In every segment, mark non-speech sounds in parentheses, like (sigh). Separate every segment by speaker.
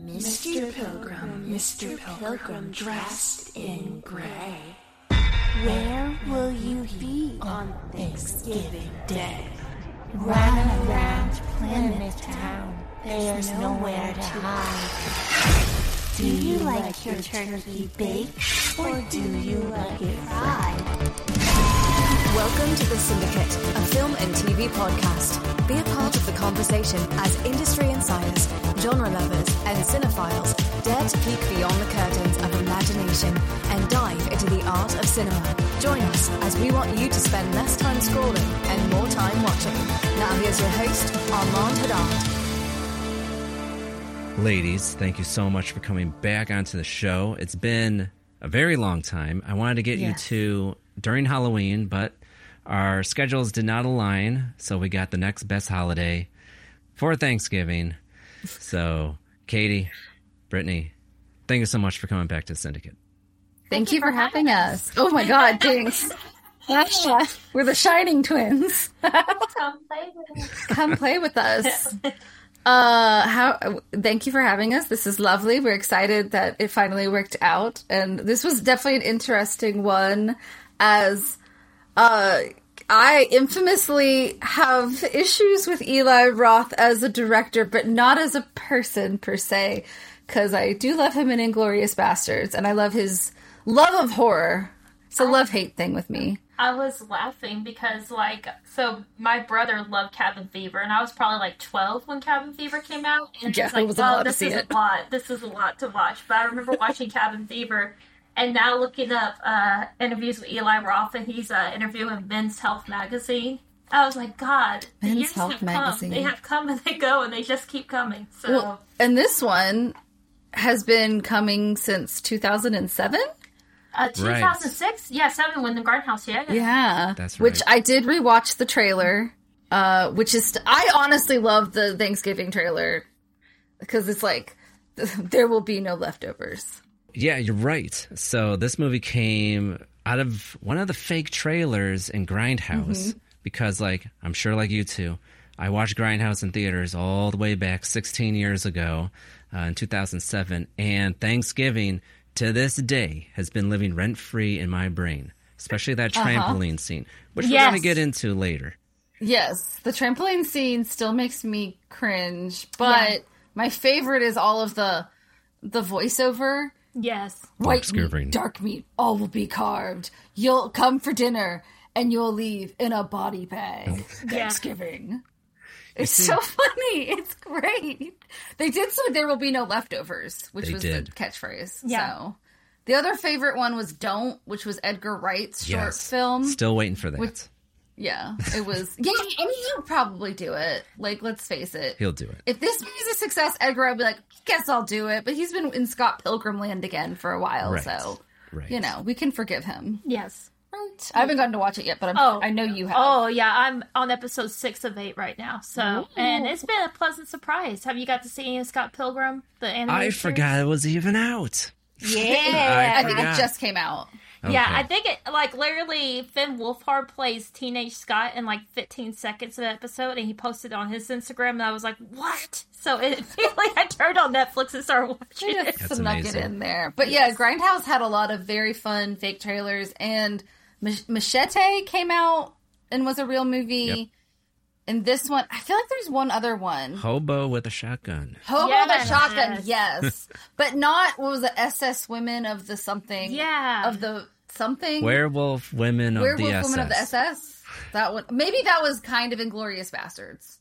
Speaker 1: Mr. Pilgrim, Mr. Pilgrim dressed in gray. Where will you be on Thanksgiving Day? Running around Plymouth Town, there's nowhere to hide. Do you like your turkey baked or do you like it fried?
Speaker 2: Welcome to The Cinedicate, a film and TV podcast. Be a part of the conversation as industry insiders, genre lovers, and cinephiles dare to peek beyond the curtains of imagination and dive into the art of cinema. Join us as we want you to spend less time scrolling and more time watching. Now here's your host, Armand Haddad.
Speaker 3: Ladies, thank you so much for coming back onto the show. It's been a very long time. I wanted to get you to during Halloween, but our schedules did not align, so we got the next best holiday for Thanksgiving. So, Katie, Brittany, thank you so much for coming back to the Cinedicate.
Speaker 4: Thank you for having us. Oh my God, thanks. (laughs) We're the Shining Twins.
Speaker 5: Come play with us.
Speaker 4: Come play with us. (laughs) Uh, how? Thank you for having us. This is lovely. We're excited that it finally worked out, and this was definitely an interesting one. As uh, I infamously have issues with Eli Roth as a director, but not as a person per se, because I do love him in Inglourious Basterds, and I love his love of horror. It's a love hate thing with me.
Speaker 5: I was laughing because, like, so my brother loved Cabin Fever, and I was probably like 12 when Cabin Fever came out. And
Speaker 4: Yeah,
Speaker 5: it's
Speaker 4: it was to
Speaker 5: this
Speaker 4: see
Speaker 5: is
Speaker 4: it.
Speaker 5: a lot. This is a lot to watch. But I remember watching Cabin Fever, and now looking up uh, interviews with Eli Roth, and he's uh, interviewing Men's Health magazine. I was like, God, the
Speaker 4: Men's
Speaker 5: years
Speaker 4: Health
Speaker 5: have
Speaker 4: magazine.
Speaker 5: come. They have come and they go, and they just keep coming. So.
Speaker 4: Well, and this one has been coming since 2007.
Speaker 5: Uh, 2006? Yeah, seven when the Grindhouse. Yeah,
Speaker 4: Yeah,
Speaker 3: That's right. Which.
Speaker 4: I did rewatch the trailer, uh, which is I honestly love the Thanksgiving trailer because it's like (laughs) there will be no leftovers.
Speaker 3: Yeah, you're right. So this movie came out of one of the fake trailers in Grindhouse because, like, I'm sure, like you two, I watched Grindhouse in theaters all the way back 16 years ago uh, in 2007, and Thanksgiving to this day has been living rent free in my brain, especially that trampoline scene, which we're going to get into later.
Speaker 4: Yes, the trampoline scene still makes me cringe, but
Speaker 5: Yeah.
Speaker 4: my favorite is all of the the voiceover.
Speaker 5: Yes.
Speaker 4: White
Speaker 3: Thanksgiving.
Speaker 4: meat, dark meat, all will be carved. You'll come for dinner and you'll leave in a body bag. Thanksgiving. It's so (laughs) funny. It's great. They did say there will be no leftovers, which was
Speaker 3: did.
Speaker 4: the catchphrase.
Speaker 5: Yeah.
Speaker 4: So the other favorite one was Don't, which was Edgar Wright's short
Speaker 3: Yes.
Speaker 4: film.
Speaker 3: Still waiting for that.
Speaker 4: Which- yeah, it was. Yeah, and he'll probably do it. Like, let's face it.
Speaker 3: He'll do it.
Speaker 4: If this movie's a success, Edgar would be like, guess I'll do it. But he's been in Scott Pilgrim land again for a while,
Speaker 3: Right.
Speaker 4: so
Speaker 3: Right.
Speaker 4: you know we can forgive him.
Speaker 5: Yes.
Speaker 4: haven't. I haven't gotten to watch it yet, but I'm,
Speaker 5: Oh.
Speaker 4: I know you have.
Speaker 5: Oh yeah, I'm on episode six of eight right now. So, and it's been a pleasant surprise. Have you got to see any of Scott Pilgrim, the animated?
Speaker 3: I
Speaker 5: series?
Speaker 3: forgot it was even out.
Speaker 5: Yeah, (laughs)
Speaker 4: I think it just came out.
Speaker 5: Yeah, I think it like literally Finn Wolfhard plays teenage Scott in like 15 seconds of the episode, and he posted it on his Instagram, and I was like, "What?" So it (laughs) like I turned on Netflix and started watching
Speaker 4: Just
Speaker 5: it.
Speaker 3: That's
Speaker 4: snuck it
Speaker 3: amazing.
Speaker 4: in there. But yeah, Grindhouse had a lot of very fun fake trailers, and Mach- Machete came out and was a real movie.
Speaker 3: Yep.
Speaker 4: And this one, I feel like there's one other one.
Speaker 3: Hobo with a shotgun.
Speaker 4: Hobo
Speaker 5: Yes.
Speaker 4: the Shotgun, yes. (laughs) but not, what was it, SS Women of the something?
Speaker 5: Yeah.
Speaker 4: Of the something?
Speaker 3: Werewolf women of
Speaker 4: Werewolf
Speaker 3: the SS.
Speaker 4: Women of the SS? That one. Maybe that was kind of Inglourious Basterds.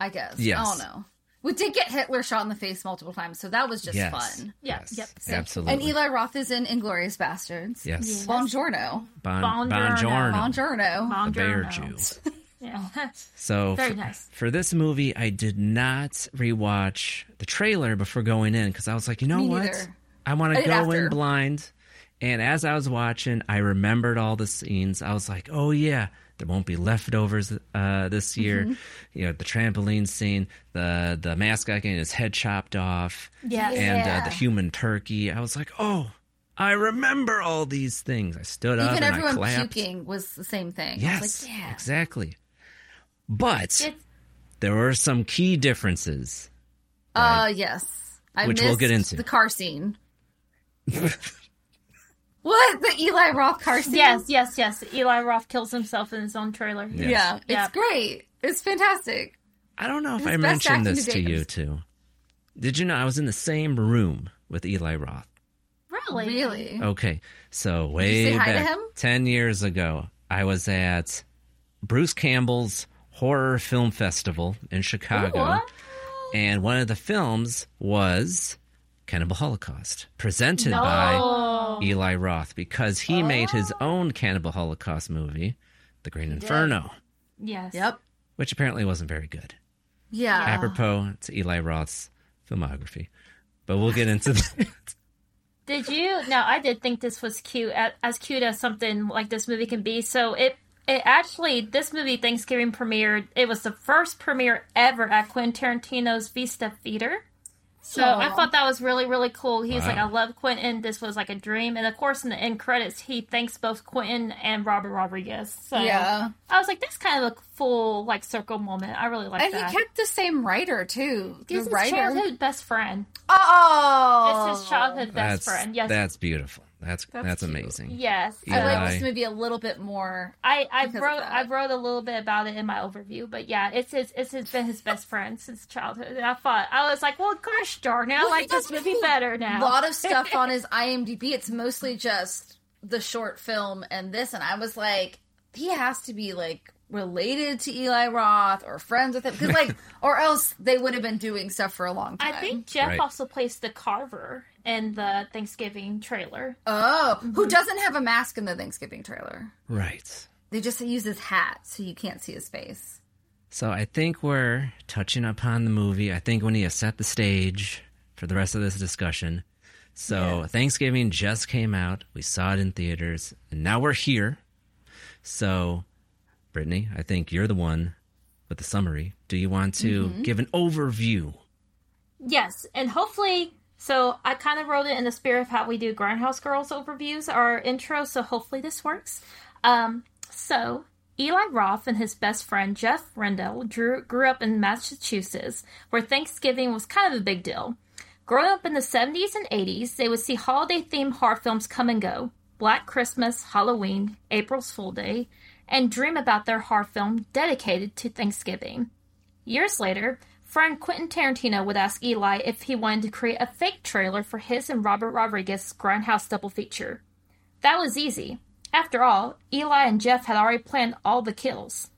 Speaker 4: I guess.
Speaker 3: Yes.
Speaker 4: I don't know. We did get Hitler shot in the face multiple times, so that was just
Speaker 3: yes.
Speaker 4: fun.
Speaker 5: Yeah,
Speaker 3: Yes.
Speaker 5: yep.
Speaker 3: Absolutely.
Speaker 4: And Eli Roth is in Inglourious Basterds.
Speaker 3: Yes.
Speaker 4: Buongiorno.
Speaker 3: Bon,
Speaker 5: Buongiorno.
Speaker 3: Buongiorno.
Speaker 4: Buongiorno.
Speaker 3: The bear Jew. (laughs)
Speaker 5: Yeah. (laughs)
Speaker 3: So
Speaker 5: Very
Speaker 3: for,
Speaker 5: nice.
Speaker 3: for this movie, I did not rewatch the trailer before going in because I was like, you know
Speaker 4: Me
Speaker 3: what?
Speaker 4: neither.
Speaker 3: I want to go
Speaker 4: after.
Speaker 3: in blind. And as I was watching, I remembered all the scenes. I was like, oh yeah, there won't be leftovers uh, this year.
Speaker 4: Mm-hmm.
Speaker 3: You know, the trampoline scene, the the mascot getting his head chopped off,
Speaker 5: Yes.
Speaker 3: and uh, the human turkey. I was like, oh, I remember all these things. I stood up
Speaker 4: Even
Speaker 3: and I
Speaker 4: everyone puking was the same thing.
Speaker 3: Yes,
Speaker 4: like, yeah.
Speaker 3: exactly. But
Speaker 5: It's,
Speaker 3: there were some key differences.
Speaker 4: Uh, yes. I
Speaker 3: Which we'll get into.
Speaker 4: The car scene. what? The Eli Roth car scene?
Speaker 5: yes, yes, yes. Eli Roth kills himself in his own trailer.
Speaker 3: Yes.
Speaker 4: Yeah. It's
Speaker 5: Yeah.
Speaker 4: great. It's fantastic.
Speaker 3: I don't know if
Speaker 4: His
Speaker 3: I mentioned this
Speaker 4: to
Speaker 3: to you too. Did you know I was in the same room with Eli Roth?
Speaker 5: Really?
Speaker 4: Really?
Speaker 3: Okay, so
Speaker 4: you
Speaker 3: way
Speaker 4: say hi to
Speaker 3: back
Speaker 4: him?
Speaker 3: ten years ago, I was at Bruce Campbell's Horror Film Festival in Chicago,
Speaker 5: What?
Speaker 3: and one of the films was Cannibal Holocaust, presented
Speaker 5: No.
Speaker 3: by Eli Roth because he made his oh. own Cannibal Holocaust movie, The Green Inferno,
Speaker 5: Yes.
Speaker 4: Yep.
Speaker 3: which apparently wasn't very good.
Speaker 4: Yeah.
Speaker 3: apropos to Eli Roth's filmography. But we'll get into that. (laughs) (laughs)
Speaker 5: Did you? No, I did think this was cute, as cute as something like this movie can be. So it, it actually, this movie Thanksgiving premiered. It was the first premiere ever at Quentin Tarantino's Vista Theater. So I thought that was really, really cool. He was like, "I love Quentin. This was like a dream." And of course, in the end credits, he thanks both Quentin and Robert Rodriguez. So
Speaker 4: Yeah.
Speaker 5: I was like, "That's kind of a full like circle moment." I really like
Speaker 4: And
Speaker 5: that.
Speaker 4: And he kept the same writer, too.
Speaker 5: He's
Speaker 4: the
Speaker 5: his
Speaker 4: writer.
Speaker 5: childhood best friend.
Speaker 4: Oh.
Speaker 5: It's his childhood best
Speaker 3: That's
Speaker 5: friend. Yes,
Speaker 3: that's beautiful. That's that's,
Speaker 4: cute.
Speaker 3: amazing.
Speaker 5: yes.
Speaker 4: I like this movie a little bit more.
Speaker 5: I, I wrote. I wrote a little bit about it in my overview, but yeah, it's his, it's his, been his best friend since childhood. And I thought I was like, well, gosh darn it, I
Speaker 4: Well,
Speaker 5: like this movie better now.
Speaker 4: A lot of stuff on his (laughs) IMDb. It's mostly just the short film and this, and I was like, he has to be like related to Eli Roth or friends with him, because like, (laughs) or else they would have been doing stuff for a long time.
Speaker 5: I think Jeff
Speaker 3: Right.
Speaker 5: also plays the Carver in the Thanksgiving trailer.
Speaker 4: Oh,
Speaker 5: Mm-hmm.
Speaker 4: who doesn't have a mask in the Thanksgiving trailer?
Speaker 3: Right.
Speaker 4: They just use his hat so you can't see his face.
Speaker 3: So I think we're touching upon the movie. I think we need to set the stage for the rest of this discussion. So Thanksgiving just came out. We saw it in theaters, and now we're here. So, Brittany, I think you're the one with the summary. Do you want to
Speaker 5: Mm-hmm.
Speaker 3: give an overview?
Speaker 5: Yes, and hopefully, so I kind of wrote it in the spirit of how we do Grindhouse Girls overviews, our intro. So hopefully this works. Um, so Eli Roth and his best friend Jeff Rendell drew, grew up in Massachusetts, where Thanksgiving was kind of a big deal. Growing up in the 70s and 80s, they would see holiday themed horror films come and go Black Christmas, Halloween, April's Fool Day, and dream about their horror film dedicated to Thanksgiving. Years later, friend Quentin Tarantino would ask Eli if he wanted to create a fake trailer for his and Robert Rodriguez' Grindhouse double feature. That was easy. After all, Eli and Jeff had already planned all the kills.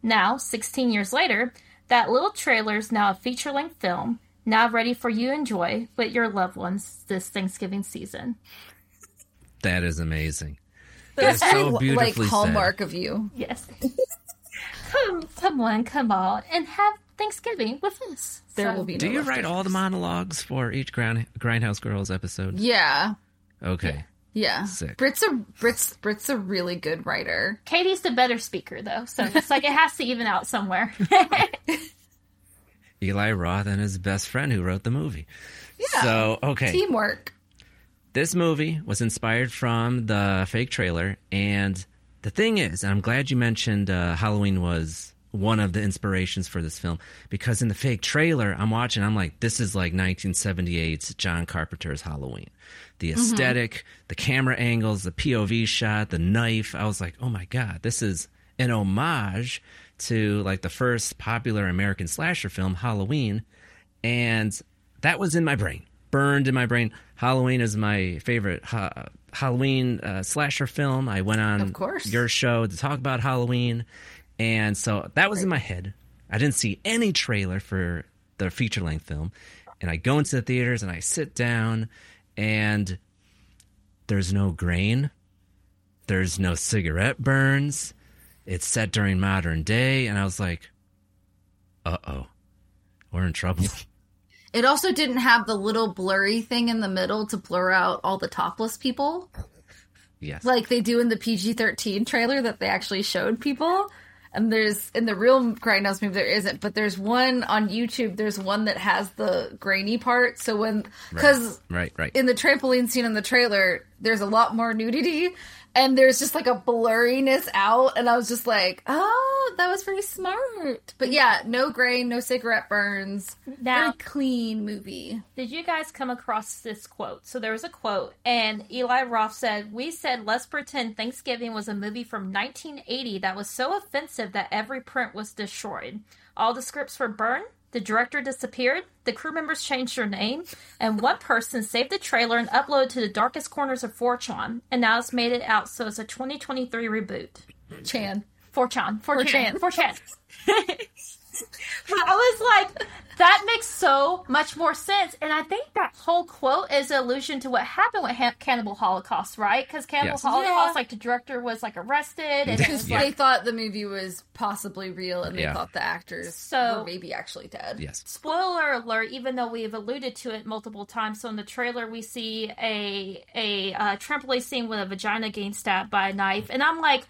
Speaker 5: Now, 16 years later, that little trailer is now a feature length film, now ready for you to enjoy with your loved ones this Thanksgiving season.
Speaker 3: That is amazing. That is so
Speaker 4: like
Speaker 3: beautifully
Speaker 4: hallmark of you.
Speaker 5: Yes. (laughs) come, come on, come on, and have Thanksgiving with us.
Speaker 4: There
Speaker 5: So-
Speaker 4: will be.
Speaker 3: said. Do you write all the monologues for each Grind- Grindhouse Girls episode?
Speaker 4: Yeah.
Speaker 3: Okay.
Speaker 4: Yeah,
Speaker 3: Sick.
Speaker 4: Brit's a Brit's Brit's a really good writer.
Speaker 5: Katie's the better speaker though, so it's like it has to even out somewhere. (laughs)
Speaker 3: Eli Roth and his best friend who wrote the movie.
Speaker 4: Yeah.
Speaker 3: So okay,
Speaker 4: Teamwork.
Speaker 3: this movie was inspired from the fake trailer and the thing is and i'm glad you mentioned uh, halloween was one of the inspirations for this film because in the fake trailer i'm watching i'm like this is like 1978's john carpenter's halloween the esthetic the camera angles the pov shot the knife i was like oh my god this is an homage to like the first popular american slasher film halloween and that was in my brain, burned in my brain. Halloween is my favorite ha- Halloween uh, slasher film. I went on
Speaker 4: Of course.
Speaker 3: your show to talk about Halloween, and so that was in my head. I didn't see any trailer for the feature length film, and I go into the theaters and I sit down, and there's no grain, there's no cigarette burns. It's set during modern day, and I was like, "Uh oh, we're in trouble." (laughs)
Speaker 4: It also didn't have the little blurry thing in the middle to blur out all the topless people,
Speaker 3: yes,
Speaker 4: like they do in the PG thirteen trailer that they actually showed people. And there's in the real Grindhouse movie there isn't, but there's one on YouTube. There's one that has the grainy part. So when because
Speaker 3: right, right.
Speaker 4: in the trampoline scene in the trailer, there's a lot more nudity and there's just like a blurriness out. And I was just like, oh, that was pretty smart. But yeah, no grain, no cigarette burns.
Speaker 5: Now-
Speaker 4: Very clean movie.
Speaker 5: Did you guys come across this quote? So there was a quote, and Eli Roth said, We said, let's pretend Thanksgiving was a movie from 1980 that was so offensive that every print was destroyed. All the scripts were burned, the director disappeared, the crew members changed their name, and one person saved the trailer and uploaded to the darkest corners of 4chan, and now it's made it out, so it's a 2023 reboot.
Speaker 4: Chan.
Speaker 5: 4chan. 4chan.
Speaker 4: 4chan.
Speaker 5: 4chan. But I was like, that makes so much more sense. And I think that whole quote is an allusion to what happened with ha- Cannibal Holocaust, right? Because Cannibal
Speaker 3: Yes.
Speaker 5: Holocaust,
Speaker 4: Yeah.
Speaker 5: like the director was like arrested, and it
Speaker 3: Yeah.
Speaker 4: They thought the movie was possibly real and they
Speaker 3: Yeah.
Speaker 4: thought the actors
Speaker 5: So-
Speaker 4: were maybe actually dead.
Speaker 3: yes.
Speaker 5: spoiler alert. Even though we've alluded to it multiple times, so in the trailer we see a a uh, trampoline scene with a vagina getting stabbed by a knife, and I'm like,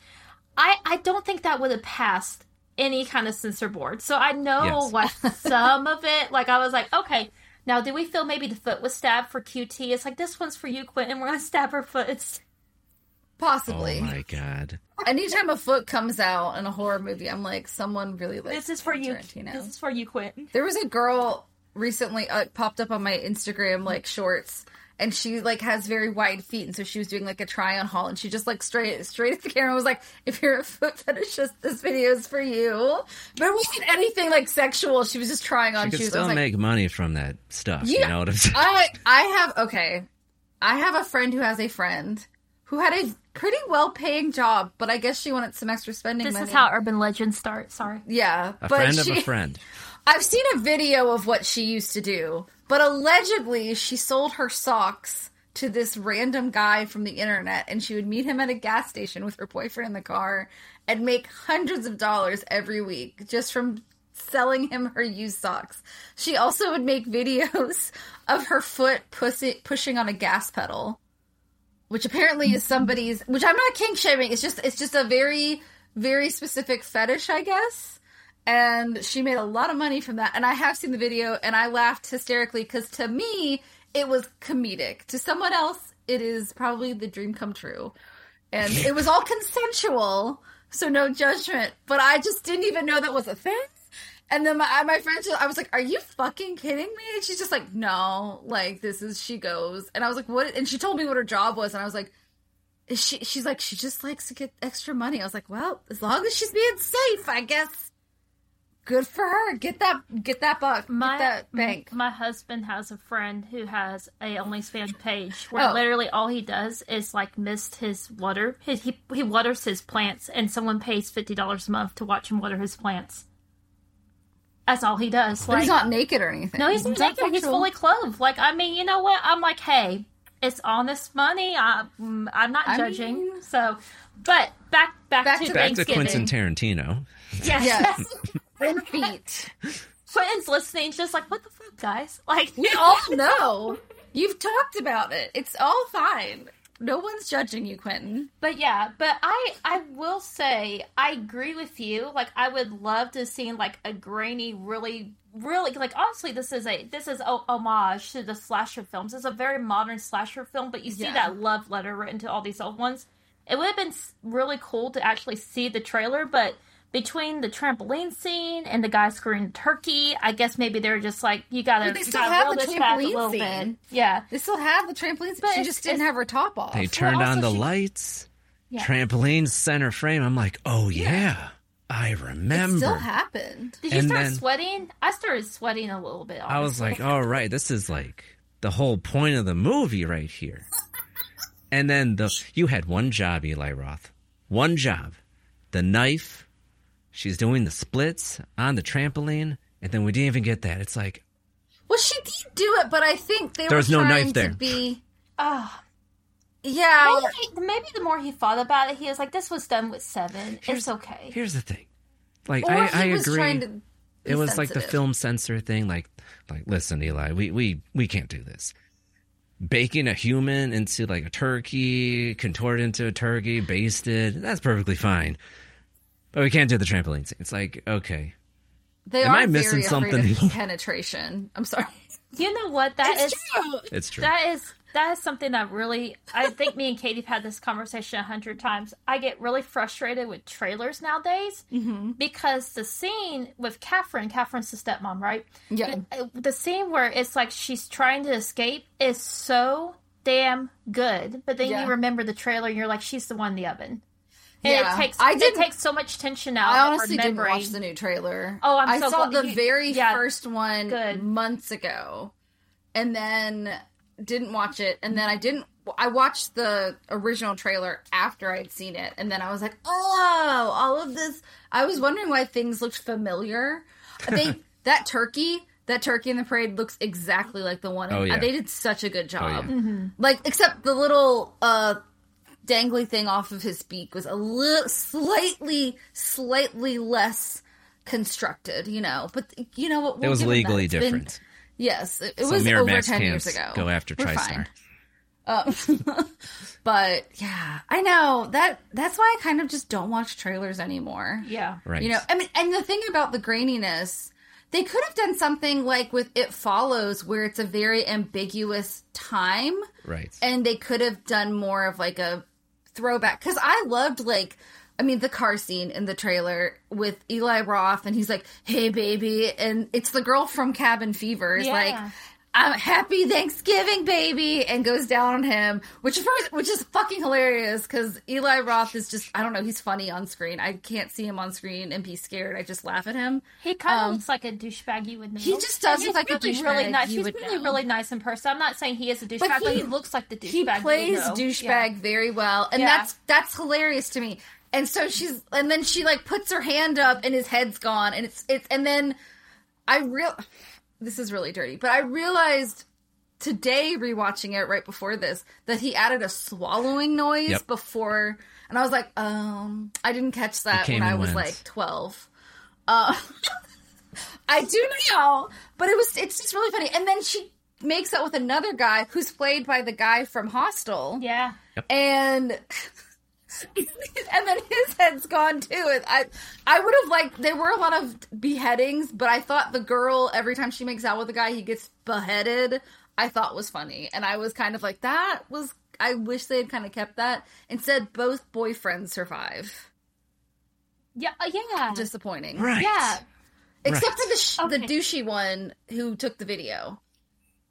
Speaker 5: I I don't think that would have passed any kind of censor board. So I know
Speaker 3: Yes.
Speaker 5: what (laughs) some of it. Like I was like, okay. Now, did we feel maybe the foot was stabbed for QT? It's like this one's for you, Quentin. We're gonna stab her foot. It's
Speaker 4: Possibly.
Speaker 3: Oh my god.
Speaker 4: Anytime a foot comes out in a horror movie, I'm like, someone really likes
Speaker 5: this is for you.
Speaker 4: Tarantino.
Speaker 5: This is for you, Quentin.
Speaker 4: There was a girl recently uh, popped up on my Instagram like shorts, and she like has very wide feet, and so she was doing like a try on haul, and she just like straight straight at the camera was like, "If you're a foot fetishist, this video is for you." But it wasn't anything like sexual. She was just trying on
Speaker 3: You could
Speaker 4: shoes. I
Speaker 3: still
Speaker 4: was like,
Speaker 3: make money from that stuff.
Speaker 4: Yeah.
Speaker 3: You know what I'm saying?
Speaker 4: I I have okay. I have a friend who has a friend who had a pretty well paying job, but I guess she wanted some extra spending
Speaker 5: This
Speaker 4: money.
Speaker 5: is how urban legends start. Sorry.
Speaker 4: yeah,
Speaker 3: a
Speaker 4: but
Speaker 3: friend
Speaker 4: she,
Speaker 3: of a friend.
Speaker 4: I've seen a video of what she used to do, but allegedly she sold her socks to this random guy from the internet and she would meet him at a gas station with her boyfriend in the car and make hundreds of dollars every week just from selling him her used socks. She also would make videos (laughs) of her foot pussy, pushing on a gas pedal, which apparently is somebody's which I'm not kink shaming, it's just it's just a very very specific fetish, I guess and she made a lot of money from that. And I have seen the video, and I laughed hysterically because to me it was comedic. To someone else, it is probably the dream come true, and it was all consensual, so no judgment. But I just didn't even know that was a thing. And then my my friend, I was like, "Are you fucking kidding me?" And she's just like, "No, like this is." She goes, and I was like, "What?" And she told me what her job was, and I was like, is she she's like she just likes to get extra money. I was like, well, as long as she's being safe, I guess. Good for her. Get that get that buck.
Speaker 5: My
Speaker 4: get that bank.
Speaker 5: My husband has a friend who has a OnlyFans page where
Speaker 4: Oh.
Speaker 5: literally all he does is like mist his water. His, he he waters his plants, and someone pays fifty dollars a month to watch him water his plants. That's all he does.
Speaker 4: But
Speaker 5: Like,
Speaker 4: he's not naked or anything.
Speaker 5: no, he's not naked. He's fully clothed. Like, I mean, you know what? I'm like, hey, it's honest money. I, mm, I'm not
Speaker 4: I
Speaker 5: judging.
Speaker 4: mean-
Speaker 5: so, but back back,
Speaker 4: Back
Speaker 5: to,
Speaker 4: to-
Speaker 3: Back to Quentin Tarantino.
Speaker 5: Yes.
Speaker 4: Yes. (laughs) Thin (laughs) feet.
Speaker 5: Quentin's listening, just like, what the fuck, guys? (laughs) Like,
Speaker 4: We all know. You've talked about it. It's all fine. no one's judging you, Quentin.
Speaker 5: But yeah, but I I will say I agree with you. Like I would love to see like a grainy, really, really like honestly, this is a this is a homage to the slasher films. It's a very modern slasher film, but you see
Speaker 4: Yeah.
Speaker 5: that love letter written to all these old ones. It would have been really cool to actually see the trailer, but between the trampoline scene and the guy screwing turkey, I guess maybe they're just like you gotta.
Speaker 4: But they still
Speaker 5: gotta
Speaker 4: have the
Speaker 5: this a
Speaker 4: trampoline
Speaker 5: little bit.
Speaker 4: scene.
Speaker 5: Yeah,
Speaker 4: They still have the trampoline. but she just didn't have her top off.
Speaker 3: They turned on the
Speaker 5: she-
Speaker 3: lights.
Speaker 5: Yeah.
Speaker 3: Trampoline center frame. I'm like, oh yeah, I
Speaker 4: It
Speaker 3: remember.
Speaker 4: still happened.
Speaker 5: Did you
Speaker 3: And
Speaker 5: start
Speaker 3: then-
Speaker 5: sweating? I started sweating a little bit.
Speaker 3: I was like, all right, this is like the whole point of the movie right here. And then the you had one job, Eli Roth. One job. The knife. She's doing the splits on the trampoline, and then we didn't even get that. It's like,
Speaker 4: Well, she did do it, but I think they
Speaker 3: There
Speaker 4: were
Speaker 3: was no knife there.
Speaker 4: to be.
Speaker 5: Ah.
Speaker 4: Yeah,
Speaker 5: maybe, maybe the more he thought about it, he was like, "This was done with seven. It's okay."
Speaker 3: here's the thing. Like
Speaker 4: or
Speaker 3: I,
Speaker 4: he
Speaker 3: I
Speaker 4: was
Speaker 3: agree.
Speaker 4: trying to. be
Speaker 3: it was like the film censor thing like like listen eli we we we can't do this baking a human into like a turkey contorted into a turkey basted that's perfectly fine but we can't do the trampoline scene it's like okay
Speaker 4: They
Speaker 3: Am
Speaker 4: are
Speaker 3: I missing
Speaker 4: very
Speaker 3: something?
Speaker 4: of penetration. I'm sorry. (laughs)
Speaker 5: You know what? That is
Speaker 4: It's true.
Speaker 3: it's true
Speaker 5: that is that is something that really. I think me and Katie have had this conversation a hundred times. I get really frustrated with trailers nowadays (laughs)
Speaker 4: Mm-hmm.
Speaker 5: because the scene with Catherine, Catherine's the stepmom, right?
Speaker 4: Yeah.
Speaker 5: The, the scene where it's like she's trying to escape is so damn good, but then
Speaker 4: Yeah.
Speaker 5: you remember the trailer and you're like, she's the one in the oven. And
Speaker 4: Yeah.
Speaker 5: it takes
Speaker 4: I didn't-
Speaker 5: takes so much tension out.
Speaker 4: I
Speaker 5: of her
Speaker 4: honestly didn't watch the new trailer.
Speaker 5: Oh, I'm
Speaker 4: I
Speaker 5: so
Speaker 4: saw
Speaker 5: glad
Speaker 4: the
Speaker 5: you-
Speaker 4: very
Speaker 5: yeah.
Speaker 4: first one
Speaker 5: Good.
Speaker 4: months ago, and then didn't watch it. And then I didn't. I watched the original trailer after I'd seen it, and then I was like, "Oh, all of this." I was wondering why things looked familiar. They (laughs) that turkey. That turkey in the parade looks exactly like the one. In,
Speaker 3: Oh, yeah.
Speaker 4: They did such a good job.
Speaker 3: yeah.
Speaker 4: Like, except the little uh dangly thing off of his beak was a little slightly slightly less constructed you know. But you know what?
Speaker 3: It
Speaker 4: we'll
Speaker 3: was
Speaker 4: give that.
Speaker 3: legally
Speaker 4: It's been-
Speaker 3: different.
Speaker 4: Yes it, it
Speaker 3: so
Speaker 4: was over
Speaker 3: miramax
Speaker 4: 10 years ago.
Speaker 3: go after
Speaker 4: We're
Speaker 3: tristar.
Speaker 4: fine. Um, (laughs) but yeah. I know. That that's why i kind of just don't watch trailers anymore.
Speaker 5: Yeah.
Speaker 3: right.
Speaker 4: You know, I mean, and the thing about the graininess, they could have done something like with It Follows, where it's a very ambiguous time,
Speaker 3: right.
Speaker 4: And they could have done more of like a throwback. Because I loved like, I mean, the car scene in the trailer with Eli Roth, and he's like, "Hey, baby," and it's the girl from Cabin Fever. Is
Speaker 5: Yeah.
Speaker 4: like. I'm happy Thanksgiving, baby, and goes down on him, which first, which is fucking hilarious because Eli Roth is just I don't know he's funny on screen. I can't see him on screen and be scared. I just laugh at him.
Speaker 5: He kind of
Speaker 4: Um,
Speaker 5: looks like a douchebag you would know.
Speaker 4: he just does
Speaker 5: And
Speaker 4: look like a
Speaker 5: really, really nice. He's really,
Speaker 4: know.
Speaker 5: really nice in person. I'm not saying he is a douchebag,
Speaker 4: But
Speaker 5: but
Speaker 4: he-
Speaker 5: looks like the douchebag.
Speaker 4: he plays douchebag
Speaker 5: Yeah.
Speaker 4: very well and
Speaker 5: Yeah.
Speaker 4: that's that's hilarious to me and so she's and then she like puts her hand up and his head's gone and it's it's and then i real this is really dirty but i realized today rewatching it right before this that he added a swallowing noise
Speaker 3: Yep.
Speaker 4: before and i was like um i didn't catch that when i was
Speaker 3: went.
Speaker 4: like 12 uh (laughs) I do now, but it was it's just really funny. And then she makes out with another guy who's played by the guy from Hostel.
Speaker 5: Yeah.
Speaker 4: And (laughs) and then his head's gone too. I I would have liked there were a lot of beheadings, but I thought the girl every time she makes out with a guy he gets beheaded, I thought was funny. And I was kind of like that was I wish they had kind of kept that. Instead both boyfriends survive.
Speaker 5: Yeah. uh, Yeah.
Speaker 4: Disappointing.
Speaker 3: right
Speaker 5: yeah.
Speaker 4: Except for the sh- the douchey one who took the video.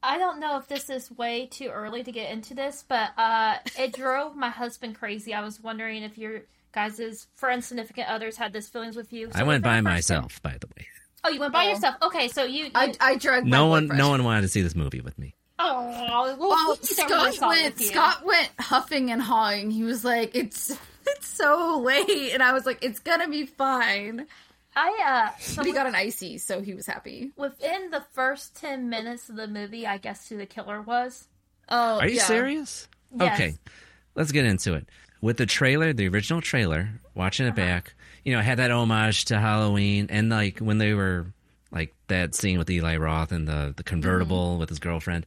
Speaker 5: I don't know if this is way too early to get into this, but uh, it drove my husband crazy. I was wondering if your guys' friends, significant others had this feelings with you. So
Speaker 3: i went by myself by the way
Speaker 5: Oh, you went by
Speaker 4: Oh.
Speaker 5: yourself. Okay, so you. you
Speaker 4: I I drugged
Speaker 3: no
Speaker 4: my
Speaker 3: one
Speaker 4: boyfriend.
Speaker 3: no one wanted to see this movie with me
Speaker 5: oh, well,
Speaker 4: Oh,
Speaker 5: we never
Speaker 4: Scott
Speaker 5: saw
Speaker 4: went. Scott went huffing and hawing. He was like, "It's (laughs) it's so late," and I was like, "It's gonna be fine."
Speaker 5: I uh. So
Speaker 4: But he got an icy, so he was happy.
Speaker 5: within the first ten minutes of the movie, I guess who the killer was.
Speaker 4: Oh,
Speaker 3: Are you
Speaker 4: yeah.
Speaker 3: serious?
Speaker 5: Yes.
Speaker 3: Okay, let's get into it. With the trailer, the original trailer, watching
Speaker 4: Uh-huh.
Speaker 3: it back, you know, it had that homage to Halloween, and like when they were like that scene with Eli Roth and the the convertible
Speaker 4: Mm-hmm.
Speaker 3: with his girlfriend.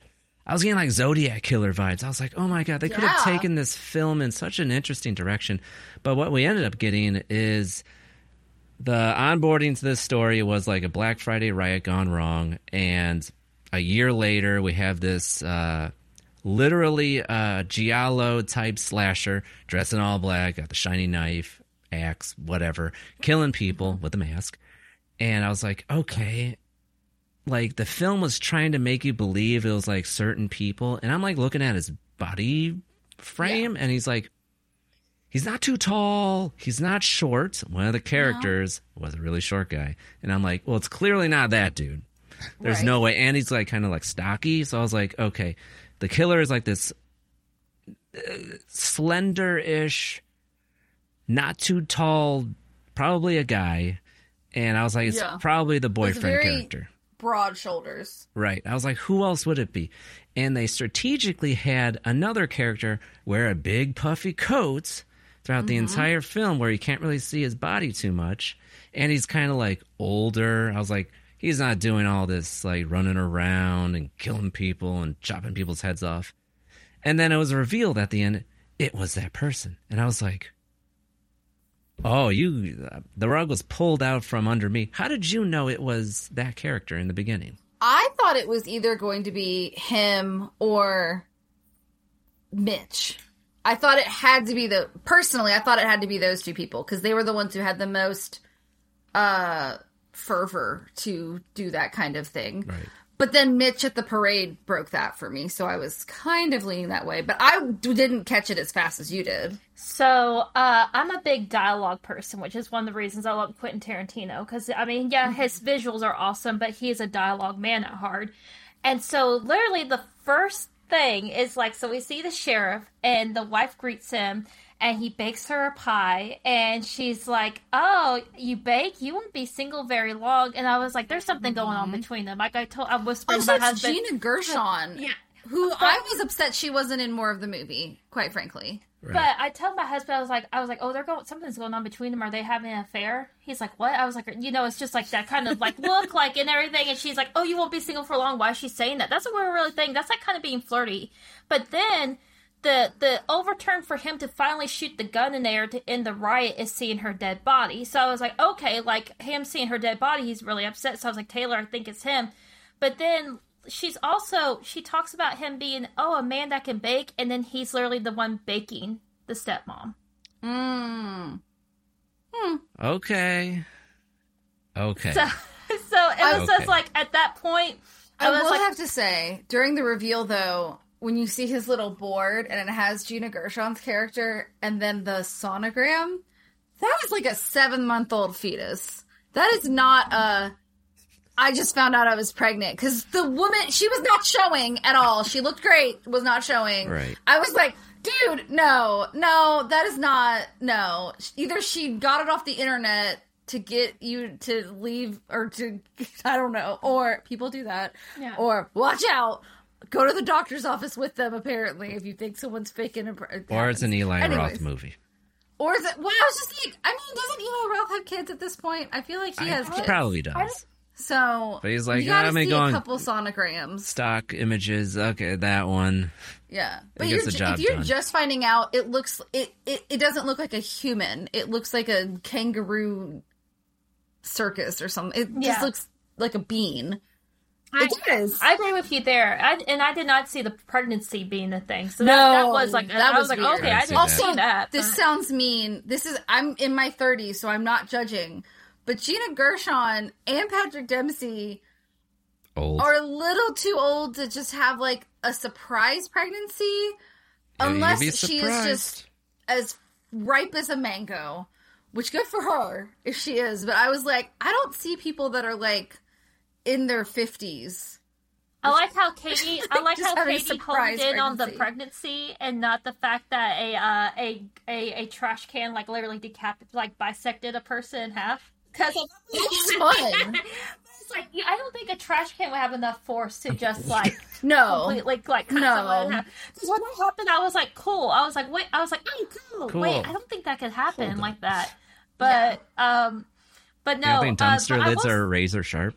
Speaker 3: I was getting like Zodiac killer vibes. I was like, oh my god, they could have
Speaker 4: Yeah.
Speaker 3: taken this film in such an interesting direction. But what we ended up getting is the onboarding to this story was like a Black Friday riot gone wrong, and a year later we have this uh, literally uh, giallo type slasher dressed in all black, got the shiny knife, axe, whatever, killing people with a mask. And I was like, okay, like the film was trying to make you believe it was like certain people, and I'm like looking at his body frame, and he's like, he's not too tall, he's not short. One of the characters was a really short guy, and I'm like, well, it's clearly not that dude. There's no way, and he's like kind of like stocky. So I was like, okay, the killer is like this uh, slender-ish, not too tall, probably a guy. And I was like, it's
Speaker 4: Yeah.
Speaker 3: probably the boyfriend character.
Speaker 4: broad shoulders.
Speaker 3: Right. I was like, who else would it be? And they strategically had another character wear a big puffy coat throughout the mm-hmm. entire film where you can't really see his body too much. And he's kind of like older. I was like, he's not doing all this like running around and killing people and chopping people's heads off. And then it was revealed at the end it was that person. And I was like, oh, you, uh, the rug was pulled out from under me. How did you know it was that character in the beginning?
Speaker 4: I thought it was either going to be him or Mitch. I thought it had to be the personally. I thought it had to be those two people because they were the ones who had the most uh fervor to do that kind of thing.
Speaker 3: Right.
Speaker 4: But then Mitch at the parade broke that for me, so I was kind of leaning that way. But I d- didn't catch it as fast as you did.
Speaker 5: So uh, I'm a big dialogue person, which is one of the reasons I love Quentin Tarantino. Because I mean, yeah, his visuals are awesome, but he's a dialogue man at heart. And so, literally, the first thing is like, so we see the sheriff, and the wife greets him, and he bakes her a pie, and she's like, "Oh, you bake? You won't be single very long." And I was like, "There's something going on mm-hmm. between them." Like I told, I whispered oh, to
Speaker 4: Also,
Speaker 5: my
Speaker 4: it's
Speaker 5: husband,
Speaker 4: Gina Gershon,
Speaker 5: Yeah.
Speaker 4: Who I was upset she wasn't in more of the movie. Quite frankly,
Speaker 5: But I tell my husband, I was like, I was like, oh, they're going, something's going on between them. Are they having an affair? He's like, what? I was like, you know, it's just like that kind of like look, like and everything. And she's like, oh, you won't be single for long. Why is she saying that? That's what we're really thinking. That's like kind of being flirty. But then the the overturn for him to finally shoot the gun in there to end the riot is seeing her dead body. So I was like, okay, like him seeing her dead body, he's really upset. So I was like, Taylor, I think it's him. But then she's also she talks about him being oh a man that can bake, and then he's literally the one baking the stepmom.
Speaker 4: mm.
Speaker 3: Okay. Okay.
Speaker 5: So (laughs) so it was
Speaker 3: Okay.
Speaker 5: just like at that point, I,
Speaker 4: I
Speaker 5: was
Speaker 4: will
Speaker 5: like,
Speaker 4: have to say, during the reveal though, when you see his little board and it has Gina Gershon's character and then the sonogram, that is like a seven month old fetus. That is not a. I just found out I was pregnant because the woman she was not showing at all. She looked great, was not showing.
Speaker 3: Right.
Speaker 4: I was like, dude, no, no, that is not no. Either she got it off the internet to get you to leave or to (laughs) I don't know, or people do that.
Speaker 5: Yeah.
Speaker 4: Or watch out. Go to the doctor's office with them. Apparently, if you think someone's faking a, it
Speaker 3: or it's an. Eli
Speaker 4: Anyways.
Speaker 3: Roth movie.
Speaker 4: Or is it? Well, I was just like, I mean, doesn't Eli Roth have kids at this point? I feel like he has
Speaker 3: He
Speaker 4: kids.
Speaker 3: probably does.
Speaker 4: So,
Speaker 3: But he's like,
Speaker 4: you gotta
Speaker 3: "Ah, I'm
Speaker 4: see
Speaker 3: going-
Speaker 4: a couple sonograms.
Speaker 3: Stock images. Okay, that one.
Speaker 4: Yeah, but you're, ju- if you're
Speaker 3: done.
Speaker 4: just finding out, it looks it, it it doesn't look like a human. It looks like a kangaroo circus or something. It
Speaker 5: Yeah.
Speaker 4: just looks like a bean.
Speaker 5: I,
Speaker 4: It does.
Speaker 5: I agree with you there, I, and I did not see the pregnancy being a thing. So that,
Speaker 4: No,
Speaker 5: that was like
Speaker 4: that
Speaker 5: I
Speaker 4: was
Speaker 5: was like,
Speaker 4: weird.
Speaker 5: okay, I didn't
Speaker 3: Also,
Speaker 5: see that.
Speaker 4: This
Speaker 5: but-
Speaker 4: sounds mean. This is I'm in my 30s, so I'm not judging. But Gina Gershon and Patrick Dempsey
Speaker 3: Old.
Speaker 4: are a little too old to just have like a surprise pregnancy,
Speaker 3: Yeah,
Speaker 4: unless
Speaker 3: be
Speaker 4: she is just as ripe as a mango. Which good for her if she is. But I was like, I don't see people that are like in their 50s.
Speaker 5: I like how Katie. (laughs) I like how Katie honed
Speaker 4: surprise
Speaker 5: in on the
Speaker 4: pregnancy.
Speaker 5: pregnancy and not the fact that a uh, a, a a trash can like literally decapitated, like bisected a person in half. Because (laughs)
Speaker 4: It's (laughs) fun.
Speaker 5: it's like yeah, I don't think a trash can would have enough force to just like (laughs)
Speaker 4: No.
Speaker 5: completely like cut
Speaker 4: No.
Speaker 5: someone in half. Because when that happened, I was like, cool. I was like, wait. I was like, oh, cool.
Speaker 3: Cool.
Speaker 5: Wait, I don't think that could happen
Speaker 3: Hold
Speaker 5: like
Speaker 3: on.
Speaker 5: that. But um, but no.
Speaker 3: you don't think
Speaker 5: uh,
Speaker 3: dumpster
Speaker 5: I
Speaker 3: lids
Speaker 5: was-
Speaker 3: are razor sharp?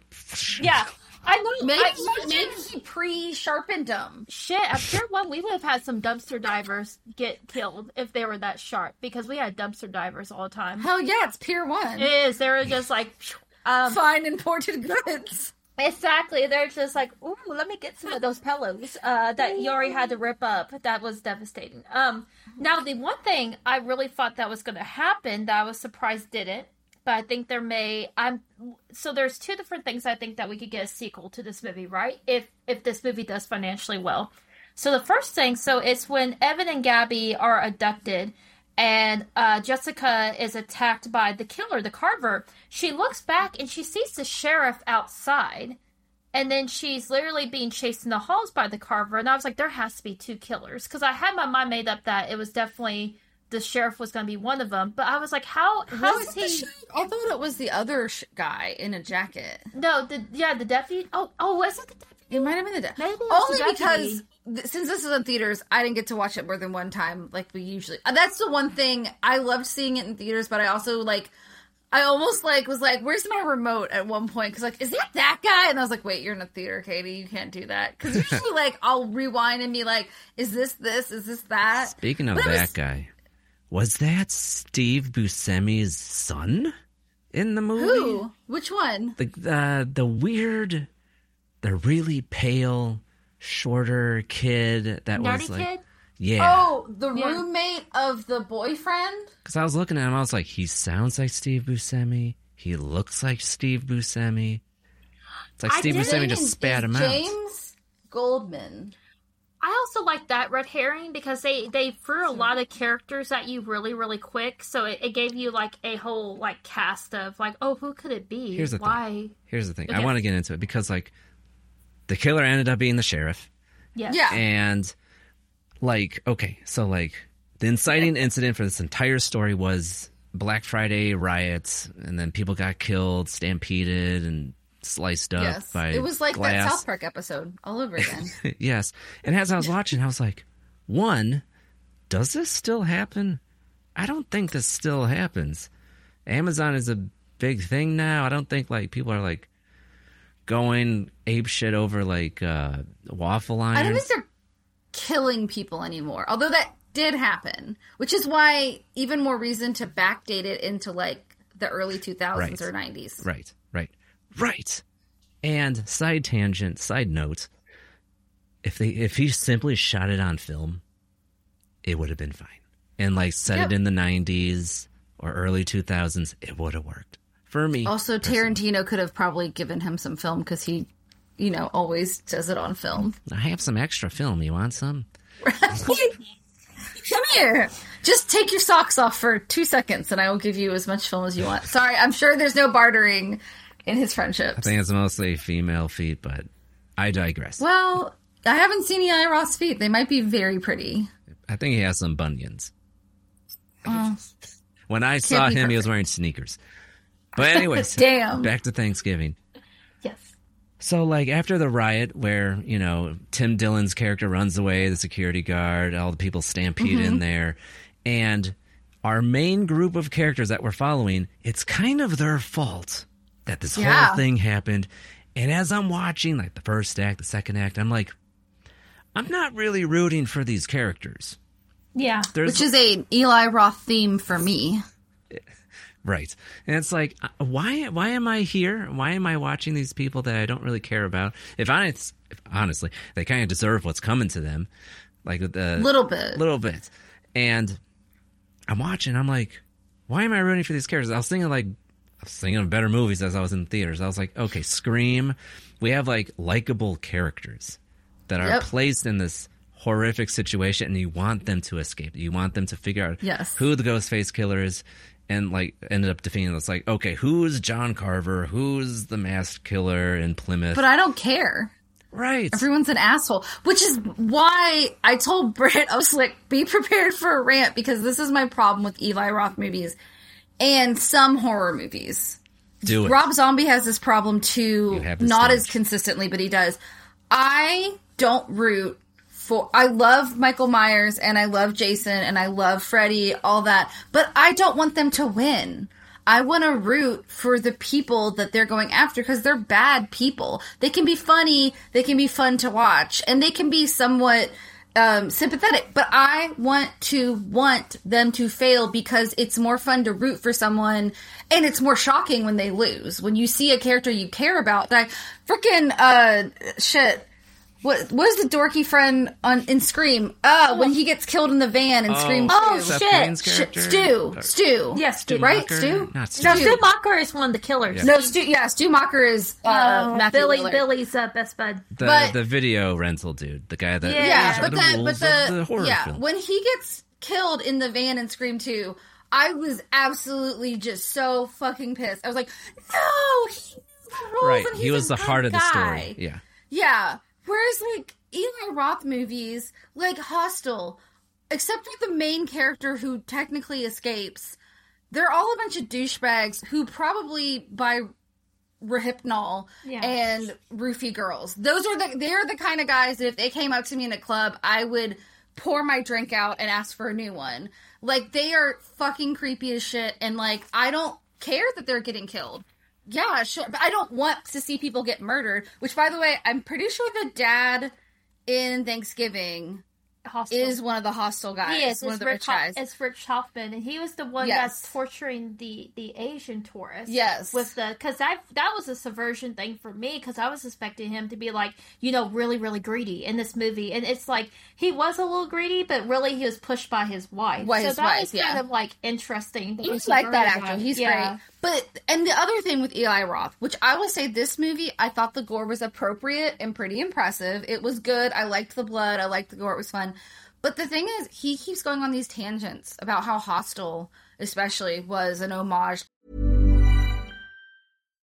Speaker 5: Yeah, I know.
Speaker 4: Maybe,
Speaker 5: I,
Speaker 4: maybe he pre sharpened them.
Speaker 5: Shit, at Pier 1, we would have had some dumpster divers get killed if they were that sharp because we had dumpster divers all the time.
Speaker 4: Hell yeah, it's Pier 1.
Speaker 5: It is. They were just like, um,
Speaker 4: Fine imported goods.
Speaker 5: Exactly. They're just like, ooh, let me get some of those pillows uh, that Yori had to rip up. That was devastating. Um, now, the one thing I really thought that was going to happen that I was surprised didn't, but I think there may. I'm so there's two different things I think that we could get a sequel to this movie, right? If if this movie does financially well. So the first thing, so it's when Evan and Gabby are abducted and uh, Jessica is attacked by the killer, the Carver. She looks back and she sees the sheriff outside, and then she's literally being chased in the halls by the Carver. And I was like, there has to be two killers because I had my mind made up that it was definitely the sheriff was going to be one of them. But I was like, how how
Speaker 4: Was
Speaker 5: is he?
Speaker 4: sheriff? I thought it was the other sh- guy in a jacket.
Speaker 5: No, the yeah, the deputy. Oh, oh, was it the deputy?
Speaker 4: It might have been the deputy.
Speaker 5: Maybe
Speaker 4: Only
Speaker 5: the
Speaker 4: because
Speaker 5: deputy.
Speaker 4: th- since this is in theaters, I didn't get to watch it more than one time, like we usually. uh, That's the one thing I loved seeing it in theaters, but I also like. I almost like was like, "Where's my remote?" At one point, because like, is that that guy? And I was like, "Wait, you're in a theater, Katie. You can't do that." Because usually, like, I'll rewind and be like, "Is this this? Is this that?"
Speaker 3: Speaking of
Speaker 4: But
Speaker 3: that
Speaker 4: was-
Speaker 3: guy, was that Steve Buscemi's son in the movie?
Speaker 4: Who? Which one?
Speaker 3: The uh, the weird, the really pale, shorter kid that
Speaker 5: Nerdy
Speaker 3: was like,
Speaker 5: kid.
Speaker 3: yeah.
Speaker 4: Oh, the
Speaker 5: Yeah.
Speaker 4: roommate of the boyfriend.
Speaker 3: Because I was looking at him, I was like, he sounds like Steve Buscemi. He looks like Steve Buscemi. It's like
Speaker 5: I
Speaker 3: Steve
Speaker 5: did
Speaker 3: Buscemi just spat
Speaker 4: is
Speaker 3: him out.
Speaker 4: James Goldman.
Speaker 5: I also like that red herring because they they threw a lot of characters at you really really quick, so it, it gave you like a whole like cast of like, oh, who could it be?
Speaker 3: Here's the
Speaker 5: Why?
Speaker 3: thing. Here's the thing. I want to get into it because like the killer ended up being the sheriff.
Speaker 5: Yes.
Speaker 4: Yeah.
Speaker 3: And like, okay, so like the inciting incident for this entire story was Black Friday riots, and then people got killed, stampeded, and sliced up
Speaker 4: Yes,
Speaker 3: by
Speaker 4: it was like that. South Park episode all over again. (laughs)
Speaker 3: yes. And as I was watching, I was like, one, does this still happen? I don't think this still happens. Amazon is a big thing now. I don't think like people are like going ape shit over like uh waffle irons.
Speaker 4: I don't think they're killing people anymore. Although that did happen, which is why even more reason to backdate it into like the early 2000s
Speaker 3: Right.
Speaker 4: or 90s.
Speaker 3: Right, right. And side tangent, side note, if they if he simply shot it on film, it would have been fine. And like set it in the nineties or early two thousands, it would have worked. For me.
Speaker 4: Also, Tarantino could have probably given him some film because he, you know, always does it on film.
Speaker 3: I have some extra film. You want some?
Speaker 4: Come here. Just take your socks off for two seconds and I will give you as much film as you want. Sorry, I'm sure there's no bartering in his friendships.
Speaker 3: I think it's mostly female feet, but I digress.
Speaker 4: Well, I haven't seen Eli Roth's feet. They might be very pretty.
Speaker 3: I think he has some bunions. when I saw him, he was wearing sneakers. But (laughs) anyways,
Speaker 4: Damn.
Speaker 3: back to Thanksgiving.
Speaker 5: Yes.
Speaker 3: So, like after the riot, where you know Tim Dillon's character runs away, the security guard, all the people stampede
Speaker 4: Mm-hmm.
Speaker 3: in there, and our main group of characters that we're following, it's kind of their fault that this
Speaker 4: Yeah.
Speaker 3: whole thing happened. And as I'm watching, like the first act, the second act, I'm like, I'm not really rooting for these characters.
Speaker 5: Yeah.
Speaker 3: There's
Speaker 4: Which is a Eli Roth theme for me. (laughs)
Speaker 3: Right. And it's like, uh, why? Why am I here? Why am I watching these people that I don't really care about? If I, if, honestly, they kind of deserve what's coming to them, like the
Speaker 4: Little bit.
Speaker 3: little bit. And I'm watching. I'm like, why am I rooting for these characters? I was thinking like, I was thinking of better movies as I was in theaters. I was like, okay, Scream. We have like likable characters that are
Speaker 4: Yep.
Speaker 3: placed in this horrific situation, and you want them to escape. You want them to figure out
Speaker 4: Yes.
Speaker 3: who the Ghostface killer is, and like ended up defeating. It's like, okay, who's John Carver? Who's the masked killer in Plymouth?
Speaker 4: But I don't care.
Speaker 3: right.
Speaker 4: Everyone's an asshole, which is why I told Britt, I was like, be prepared for a rant because this is my problem with Eli Roth movies and some horror movies.
Speaker 3: Do it.
Speaker 4: Rob Zombie has this problem too,
Speaker 3: You have the
Speaker 4: not
Speaker 3: stage.
Speaker 4: as consistently, but he does. I don't root for. I love Michael Myers and I love Jason and I love Freddy, all that, but I don't want them to win. I want to root for the people that they're going after because they're bad people. They can be funny, they can be fun to watch, and they can be somewhat um, sympathetic. But I want to want them to fail because it's more fun to root for someone, and it's more shocking when they lose. When you see a character you care about, like freaking uh, shit. What was the dorky friend on in Scream? Uh, when he gets killed in the van in Scream
Speaker 5: Oh Seth
Speaker 4: shit,
Speaker 5: Green's
Speaker 4: Shit. Stu,
Speaker 5: Or-
Speaker 4: Stu,
Speaker 5: Yes, Stu
Speaker 4: right,
Speaker 3: Macher?
Speaker 4: Stu.
Speaker 3: Not Stu.
Speaker 5: No, Stu Macher is one of the killers.
Speaker 4: No, Stu. Yeah, Stu Macher is uh, Matthew
Speaker 5: Billy
Speaker 4: Lillard.
Speaker 5: Billy's uh, best bud.
Speaker 3: The
Speaker 4: But-
Speaker 3: the video rental dude, the guy that
Speaker 5: Yeah.
Speaker 4: Yeah, but
Speaker 3: the
Speaker 4: the, but the,
Speaker 3: the horror
Speaker 4: yeah,
Speaker 3: film.
Speaker 4: when he gets killed in the van in Scream Two, I was absolutely just so fucking pissed. I was like, no, he knew the rules
Speaker 3: right,
Speaker 4: and
Speaker 3: he was
Speaker 4: a
Speaker 3: the
Speaker 4: good
Speaker 3: heart of the story. Yeah.
Speaker 4: Yeah. Whereas like Eli Roth movies, like Hostel, except for the main character who technically escapes, they're all a bunch of douchebags who probably buy Rohypnol
Speaker 5: Yeah.
Speaker 4: and roofie girls. Those are the they're the kind of guys that if they came up to me in a club, I would pour my drink out and ask for a new one. Like they are fucking creepy as shit and like I don't care that they're getting killed. Yeah, sure. But I don't want to see people get murdered, which by the way, I'm pretty sure the dad in Thanksgiving
Speaker 5: Hostel.
Speaker 4: is one of the Hostel guys.
Speaker 5: He is.
Speaker 4: one
Speaker 5: It's
Speaker 4: of the
Speaker 5: Rich, Ho-
Speaker 4: guys.
Speaker 5: it's Rick Hoffman, and he was the one
Speaker 4: Yes.
Speaker 5: that's torturing the the Asian tourist.
Speaker 4: Yes.
Speaker 5: with the because that that was a subversion thing for me because I was expecting him to be like you know really really greedy in this movie, and it's like he was a little greedy, but really he was pushed by his wife.
Speaker 4: By
Speaker 5: so
Speaker 4: his
Speaker 5: that
Speaker 4: wife,
Speaker 5: was
Speaker 4: yeah.
Speaker 5: kind of like interesting. that
Speaker 4: I
Speaker 5: he
Speaker 4: like that actor. He's
Speaker 5: Yeah.
Speaker 4: great. But and the other thing with Eli Roth, which I will say, this movie, I thought the gore was appropriate and pretty impressive. It was good. I liked the blood. I liked the gore. It was fun. But the thing is, he keeps going on these tangents about how Hostel, especially, was an homage.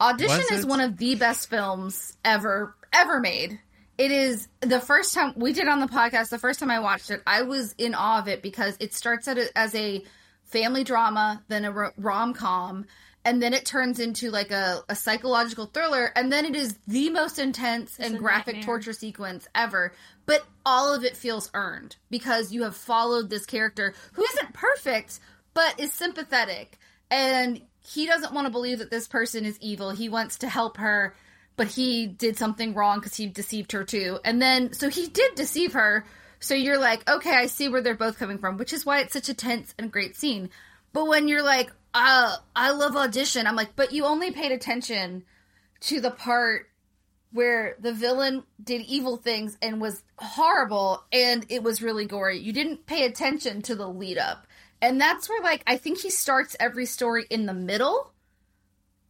Speaker 4: Audition is one of the best films ever ever made. It is the first time we did on the podcast. The first time I watched it, I was in awe of it because it starts out as a family drama, then a rom com, and then it turns into like a, a psychological thriller, and then it is the most intense and graphic
Speaker 5: nightmare.
Speaker 4: torture sequence ever. But all of it feels earned because you have followed this character who isn't perfect, but is sympathetic and he doesn't want to believe that this person is evil. He wants to help her, but he did something wrong because he deceived her too. And then, so he did deceive her. So you're like, okay, I see where they're both coming from, which is why it's such a tense and great scene. But when you're like, uh, I love audition, I'm like, but you only paid attention to the part where the villain did evil things and was horrible and it was really gory. You didn't pay attention to the lead up. And that's where like I think he starts every story in the middle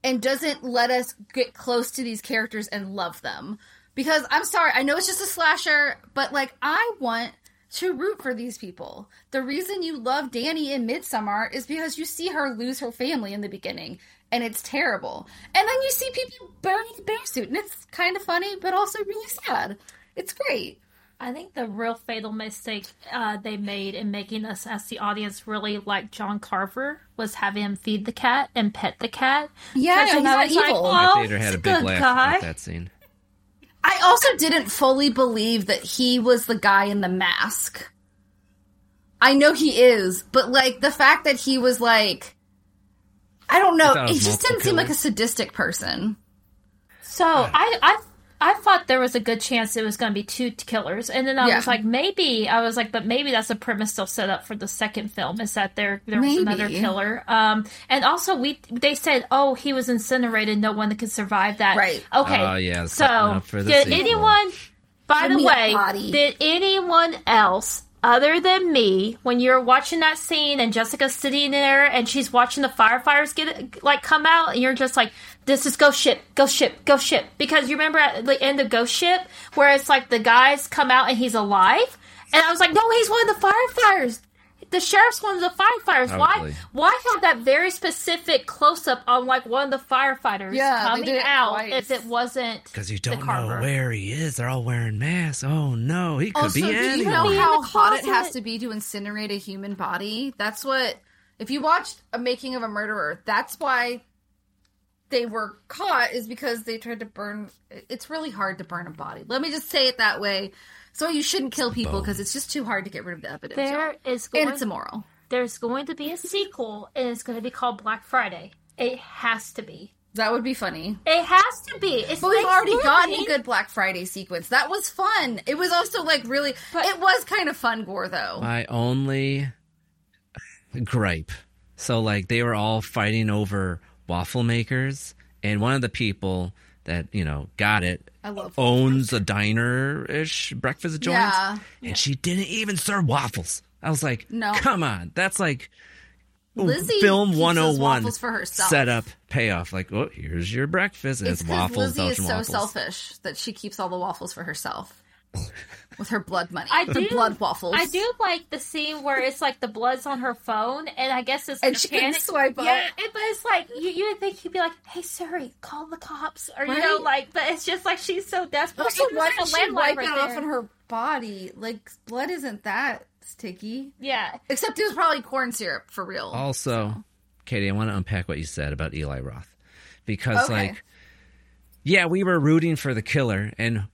Speaker 4: and doesn't let us get close to these characters and love them. Because I'm sorry, I know it's just a slasher, but like I want to root for these people. The reason you love Danny in Midsommar is because you see her lose her family in the beginning, and it's terrible. And then you see people burn the bear suit, and it's kind of funny, but also really sad. It's great.
Speaker 5: I think the real fatal mistake uh, they made in making us, as the audience, really like John Carver was having him feed the cat and pet the cat.
Speaker 4: Yeah,
Speaker 5: Because
Speaker 4: he's
Speaker 5: I
Speaker 4: not
Speaker 5: was like,
Speaker 4: evil.
Speaker 5: oh,
Speaker 3: My theater had a big laugh
Speaker 5: guy.
Speaker 3: at that scene.
Speaker 4: I also didn't fully believe that he was the guy in the mask. I know he is, but like the fact that he was like, I don't know,
Speaker 3: thought it
Speaker 4: he just didn't seem like a sadistic person.
Speaker 5: So I, I I thought there was a good chance it was going to be two killers, and then I
Speaker 4: Yeah.
Speaker 5: was like, maybe I was like, but maybe that's a premise they'll set up for the second film is that there there was
Speaker 4: Maybe.
Speaker 5: another killer. Um, and also we they said, oh, he was incinerated, no one could survive that.
Speaker 4: Right.
Speaker 5: Okay.
Speaker 3: Oh, yeah,
Speaker 5: So
Speaker 3: for the
Speaker 5: did
Speaker 3: sequel.
Speaker 5: anyone? By
Speaker 4: Give
Speaker 5: the way, did anyone else other than me, when you're watching that scene and Jessica's sitting there and she's watching the firefighters get like come out, and you're just like, "This is Ghost Ship, Ghost Ship, Ghost Ship," because you remember at the end of Ghost Ship where it's like the guys come out and he's alive, and I was like, "No, he's one of the firefighters." The sheriff's one of the firefighters.
Speaker 3: Probably.
Speaker 5: Why? Why have that very specific close up on like one of the firefighters
Speaker 4: Yeah,
Speaker 5: coming out
Speaker 4: twice.
Speaker 5: if it wasn't
Speaker 3: Because you don't know where he is. They're all wearing masks. Oh no, he could
Speaker 4: Also,
Speaker 3: be
Speaker 4: do you know how hot it has to be to incinerate a human body? That's what. If you watched a making of a murderer, that's why they were caught. Is because they tried to burn. It's really hard to burn a body. Let me just say it that way. So you shouldn't kill people because it's just too hard to get rid of the evidence.
Speaker 5: There
Speaker 4: y'all.
Speaker 5: is going
Speaker 4: and it's immoral.
Speaker 5: there's going to be a sequel and it's going to be called Black Friday. It has to be.
Speaker 4: That would be funny.
Speaker 5: It has to be. It's
Speaker 4: But we've already gotten a good Black Friday sequence. That was fun. It was also like really. it was kind of fun gore though.
Speaker 3: My only gripe. So like they were all fighting over waffle makers, and one of the people that you know got it
Speaker 4: I love
Speaker 3: owns a diner ish breakfast joint,
Speaker 4: Yeah.
Speaker 3: and she didn't even serve waffles. I was like,
Speaker 4: No.
Speaker 3: come on, that's like
Speaker 4: Lizzie
Speaker 3: film 101
Speaker 4: waffles for herself.
Speaker 3: setup payoff. Like, oh, here's your breakfast, and
Speaker 4: It's
Speaker 3: it's, waffles,
Speaker 4: Lizzie is so
Speaker 3: waffles.
Speaker 4: selfish that she keeps all the waffles for herself with her blood money.
Speaker 5: I
Speaker 4: her
Speaker 5: do
Speaker 4: blood waffles.
Speaker 5: I do like the scene where it's like the blood's on her phone, and I guess it's
Speaker 4: And
Speaker 5: the
Speaker 4: she can swipe up.
Speaker 5: Yeah, it- but it's like you you would think he'd be like, "Hey Siri, call the cops," or you know, like. But it's just like she's so desperate.
Speaker 4: Also,
Speaker 5: It's
Speaker 4: why
Speaker 5: like
Speaker 4: did she wipe
Speaker 5: right
Speaker 4: it off on her body? Like blood isn't that sticky.
Speaker 5: Yeah,
Speaker 4: Except it was probably corn syrup for real.
Speaker 3: Also, Katie, I want to unpack what you said about Eli Roth because,
Speaker 4: Okay.
Speaker 3: like, yeah, we were rooting for the killer, and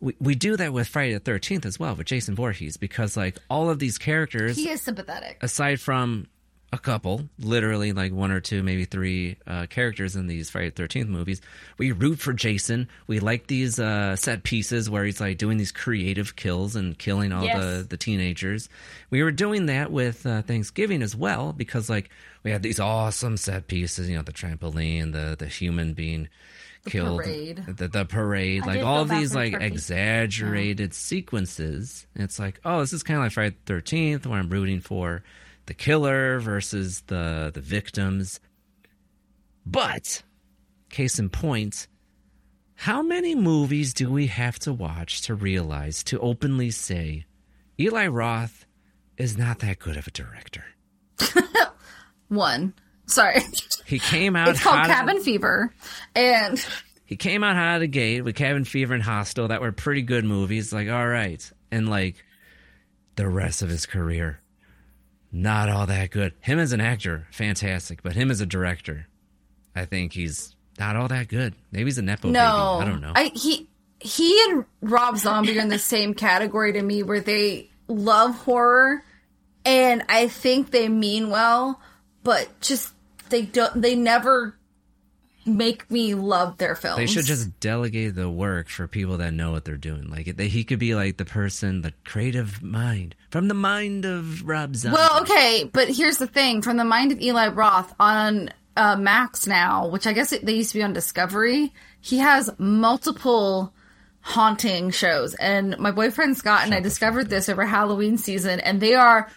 Speaker 3: we we do that with Friday the Thirteenth as well with Jason Voorhees because, like, all of these characters,
Speaker 4: he is sympathetic.
Speaker 3: aside from a couple, literally like one or two, maybe three uh, characters in these Friday the Thirteenth movies, we root for Jason. We like these uh, set pieces where he's like doing these creative kills and killing all
Speaker 5: Yes.
Speaker 3: the the teenagers. We were doing that with uh, Thanksgiving as well because like we had these awesome set pieces, you know, the trampoline, the the human being killed,
Speaker 4: parade.
Speaker 3: the the parade,
Speaker 5: I
Speaker 3: like all
Speaker 5: feel
Speaker 3: of
Speaker 5: bad
Speaker 3: these like
Speaker 5: Turkey.
Speaker 3: exaggerated sequences. It's like, oh, this is kind of like Friday the Thirteenth, where I'm rooting for the killer versus the the victims. But case in point, how many movies do we have to watch to realize to openly say Eli Roth is not that good of a director? (laughs)
Speaker 4: One. Sorry.
Speaker 3: He came out
Speaker 4: it's called Cabin Fever. And
Speaker 3: he came out hot of the gate with Cabin Fever and Hostel that were pretty good movies. Like, all right. And like the rest of his career, not all that good. Him as an actor, fantastic. But him as a director, I think he's not all that good. Maybe he's a Nepo
Speaker 4: no.
Speaker 3: baby. I don't know.
Speaker 4: I he he and Rob Zombie are in the same category to me where they love horror and I think they mean well, but just they don't they never make me love their films.
Speaker 3: They should just delegate the work for people that know what they're doing. Like they, he could be like the person, the creative mind from the mind of Rob Zombie.
Speaker 4: Well, okay, but here's the thing: from the mind of Eli Roth on uh, Max now, which I guess it, they used to be on Discovery, he has multiple haunting shows. And my boyfriend Scott and I discovered this over Halloween season, and they are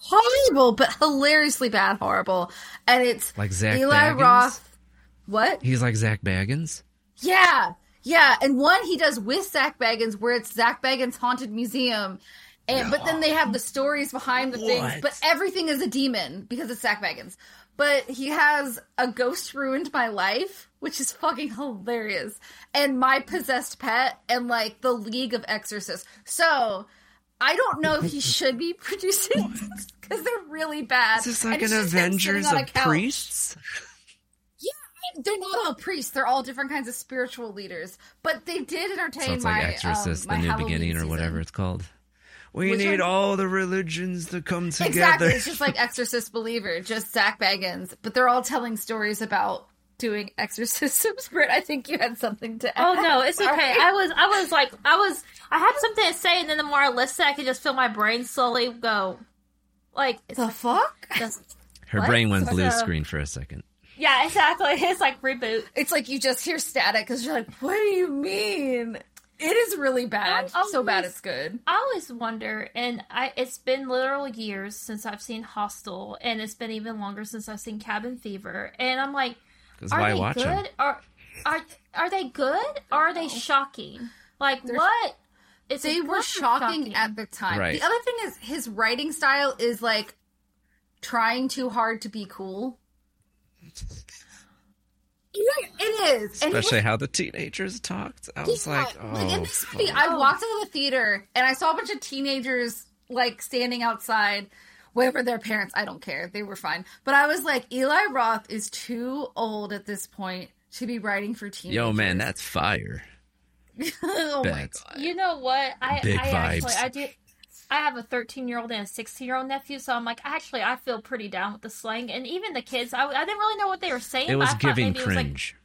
Speaker 4: horrible, but hilariously bad horrible. And it's
Speaker 3: Like Zak
Speaker 4: Eli
Speaker 3: Bagans?
Speaker 4: Roth. What?
Speaker 3: He's like Zak Bagans.
Speaker 4: Yeah, yeah, and one he does with Zak Bagans, where it's Zak Bagans' haunted museum, and but then they have the stories behind the things, but everything is a demon because it's Zak Bagans. But he has a ghost ruined my life, which is fucking hilarious, and my possessed pet, and like the League of Exorcists. So. I don't know if he should be (laughs) producing because they're really bad.
Speaker 3: Is this like
Speaker 4: it's
Speaker 3: an Avengers
Speaker 4: sitting
Speaker 3: of priests?
Speaker 4: Yeah, they're not all priests. They're all different kinds of spiritual leaders. But they did entertain
Speaker 3: So it's
Speaker 4: my
Speaker 3: like Exorcist,
Speaker 4: um, my
Speaker 3: the New
Speaker 4: Halloween
Speaker 3: Beginning, or
Speaker 4: season.
Speaker 3: whatever it's called. We
Speaker 4: Which
Speaker 3: need
Speaker 4: one?
Speaker 3: all the religions to come together.
Speaker 4: Exactly. It's just like Exorcist Believer, just Zak Bagans. But they're all telling stories about doing exorcisms. (laughs) Brit, I think you had something to add.
Speaker 5: Oh no, it's okay. I was, I was like, I was, I had something to say, and then the more I listened, I could just feel my brain slowly go, like,
Speaker 4: the fuck?
Speaker 3: Her
Speaker 5: What?
Speaker 3: brain went blue screen for a second.
Speaker 5: yeah, exactly. (laughs) It's like reboot.
Speaker 4: It's like you just hear static because you're like, what do you mean? It is really bad.
Speaker 5: I
Speaker 4: so bad it's good.
Speaker 5: I always wonder, and I it's been literal years since I've seen Hostel, and it's been even longer since I've seen Cabin Fever, and I'm like, are
Speaker 3: why
Speaker 5: they
Speaker 3: watch 'em?
Speaker 5: good? Are are are they good? Or are they shocking? Like what? It's
Speaker 4: They were shocking, at the time.
Speaker 3: Right.
Speaker 4: The other thing is his writing style is like trying too hard to be cool. Yeah, it is. And he
Speaker 3: Especially how the teenagers talked. I was
Speaker 4: Yeah,
Speaker 3: like, oh,
Speaker 4: in this movie,
Speaker 3: fuck.
Speaker 4: I walked out of the theater and I saw a bunch of teenagers like standing outside. Whatever their parents, I don't care. They were fine. But I was like, Eli Roth is too old at this point to be writing for teenagers.
Speaker 3: Yo, man, that's fire. (laughs)
Speaker 4: oh my god.
Speaker 5: You know what? I
Speaker 3: Big
Speaker 5: I actually. I do. I have a 13 year old and a 16 year old nephew, so I'm like, actually, I feel pretty down with the slang, and even the kids. I, I didn't really know what they were saying.
Speaker 3: It
Speaker 5: but
Speaker 3: was
Speaker 5: I
Speaker 3: giving
Speaker 5: maybe it was like
Speaker 3: cringe.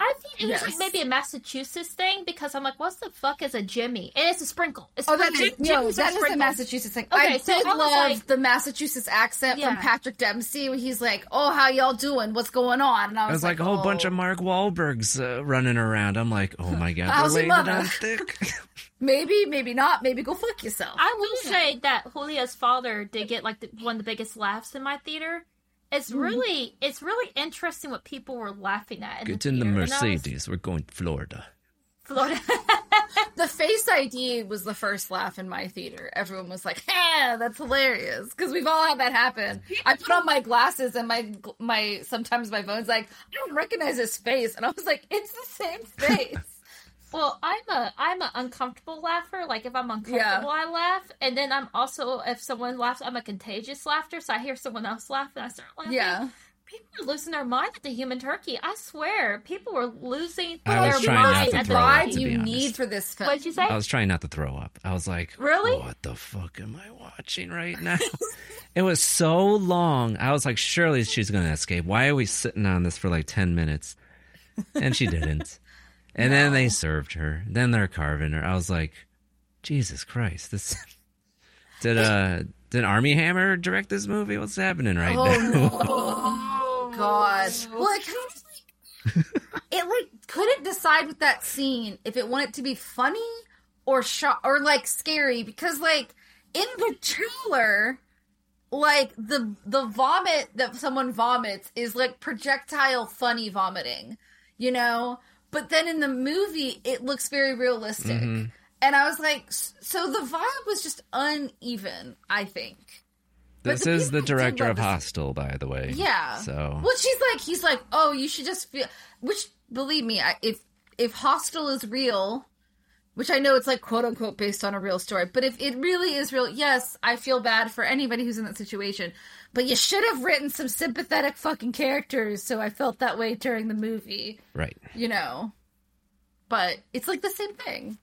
Speaker 5: I think it was
Speaker 4: Yes.
Speaker 5: like maybe a Massachusetts thing because I'm like, what's the fuck is a Jimmy? And it's a sprinkle. It's
Speaker 4: Oh, that
Speaker 5: Jim-
Speaker 4: no,
Speaker 5: Jimmy's
Speaker 4: that
Speaker 5: a sprinkle.
Speaker 4: Massachusetts thing.
Speaker 5: Okay,
Speaker 4: I
Speaker 5: so
Speaker 4: did
Speaker 5: I
Speaker 4: love
Speaker 5: like-
Speaker 4: the Massachusetts accent from Patrick Dempsey when he's like, "Oh, how y'all doing? What's going on?" And I
Speaker 3: It
Speaker 4: was,
Speaker 3: was like a whole bunch
Speaker 4: "Oh."
Speaker 3: of Mark Wahlbergs uh, running around. I'm like, oh my god,
Speaker 4: How's
Speaker 3: they're
Speaker 4: your mother?
Speaker 3: on thick. (laughs) (laughs)
Speaker 4: Maybe, maybe not. Maybe go fuck yourself.
Speaker 5: I will say that Julia's father did get like the, one of the biggest laughs in my theater. It's
Speaker 4: Mm-hmm.
Speaker 5: really, it's really interesting what people were laughing at. In
Speaker 3: Get
Speaker 5: the
Speaker 3: in the
Speaker 5: theater. And was-
Speaker 3: Mercedes. We're going to Florida.
Speaker 5: Florida. (laughs)
Speaker 4: the face ID was the first laugh in my theater. Everyone was like, "Ha, that's hilarious!" Because we've all had that happen. I put on my glasses and my my sometimes my phone's like, "I don't recognize his face," and I was like, "It's the same face."
Speaker 5: Well, I'm a I'm an uncomfortable laugher. Like if I'm uncomfortable, I laugh, and then I'm also if someone laughs, I'm a contagious laughter. So I hear someone else laugh, and I start laughing.
Speaker 4: yeah.
Speaker 5: people are losing their mind at the human turkey. I swear, people were losing
Speaker 3: I
Speaker 5: their mind
Speaker 3: to
Speaker 5: at the
Speaker 3: throw up,
Speaker 4: Pride
Speaker 3: to
Speaker 4: you
Speaker 3: honest.
Speaker 4: need for this film.
Speaker 5: What'd you say?
Speaker 3: I was trying not to throw up. I was like,
Speaker 5: Really?
Speaker 3: What the fuck am I watching right now? (laughs) it was so long. I was like, surely she's going to escape. Why are we sitting on this for like 10 minutes? And she didn't. And then they served her. Then they're carving her. I was like, Jesus Christ. This (laughs) Did uh did Armie Hammer direct this movie? What's happening right
Speaker 4: Oh,
Speaker 3: now? (laughs)
Speaker 4: Oh god. Well, it kind of like (laughs) it like couldn't decide with that scene if it wanted to be funny or shock or like scary because like in the trailer like the the vomit that someone vomits is like projectile funny vomiting, you know? But then in the movie it looks very realistic.
Speaker 3: Mhm.
Speaker 4: And I was like so the vibe was just uneven, I think.
Speaker 3: This
Speaker 4: the
Speaker 3: is the director of Hostel, by the way.
Speaker 4: Yeah.
Speaker 3: So
Speaker 4: Well, she's like, he's like, oh, you should just feel. Which, believe me, I, if if Hostel is real, which I know it's like quote unquote based on a real story, but if it really is real, yes, I feel bad for anybody who's in that situation. But you should have written some sympathetic fucking characters, so I felt that way during the movie.
Speaker 3: right.
Speaker 4: You know. But it's like the same thing.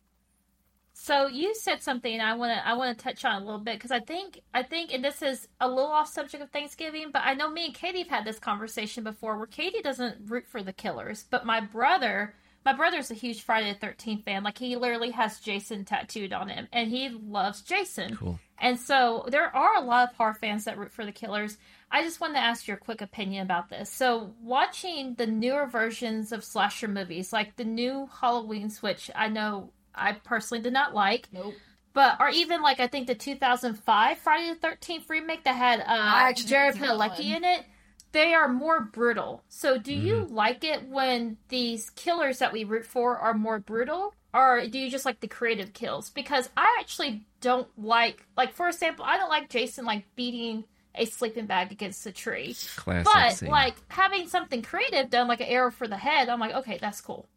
Speaker 5: So you said something I want to I want to touch on a little bit because I think I think and this is a little off subject of Thanksgiving, but I know me and Katie have had this conversation before where Katie doesn't root for the killers, but my brother my brother's a huge Friday the Thirteenth fan. Like he literally has Jason tattooed on him, and he loves Jason.
Speaker 3: Cool.
Speaker 5: And so there are a lot of horror fans that root for the killers. I just wanted to ask your quick opinion about this. So, watching the newer versions of slasher movies, like the new Halloween's, which I know I personally did not like,
Speaker 4: Nope.
Speaker 5: but or even like I think the 2005 Friday the 13th remake that had uh, Jared
Speaker 4: didn't see
Speaker 5: Padalecki in it, they are more brutal. So, do you
Speaker 3: Mm-hmm.
Speaker 5: like it when these killers that we root for are more brutal, or do you just like the creative kills? Because I actually don't like, like for example, I don't like Jason like beating a sleeping bag against a tree.
Speaker 3: Classic
Speaker 5: but
Speaker 3: scene.
Speaker 5: like having something creative done, like an arrow for the head, I'm like, okay, that's cool.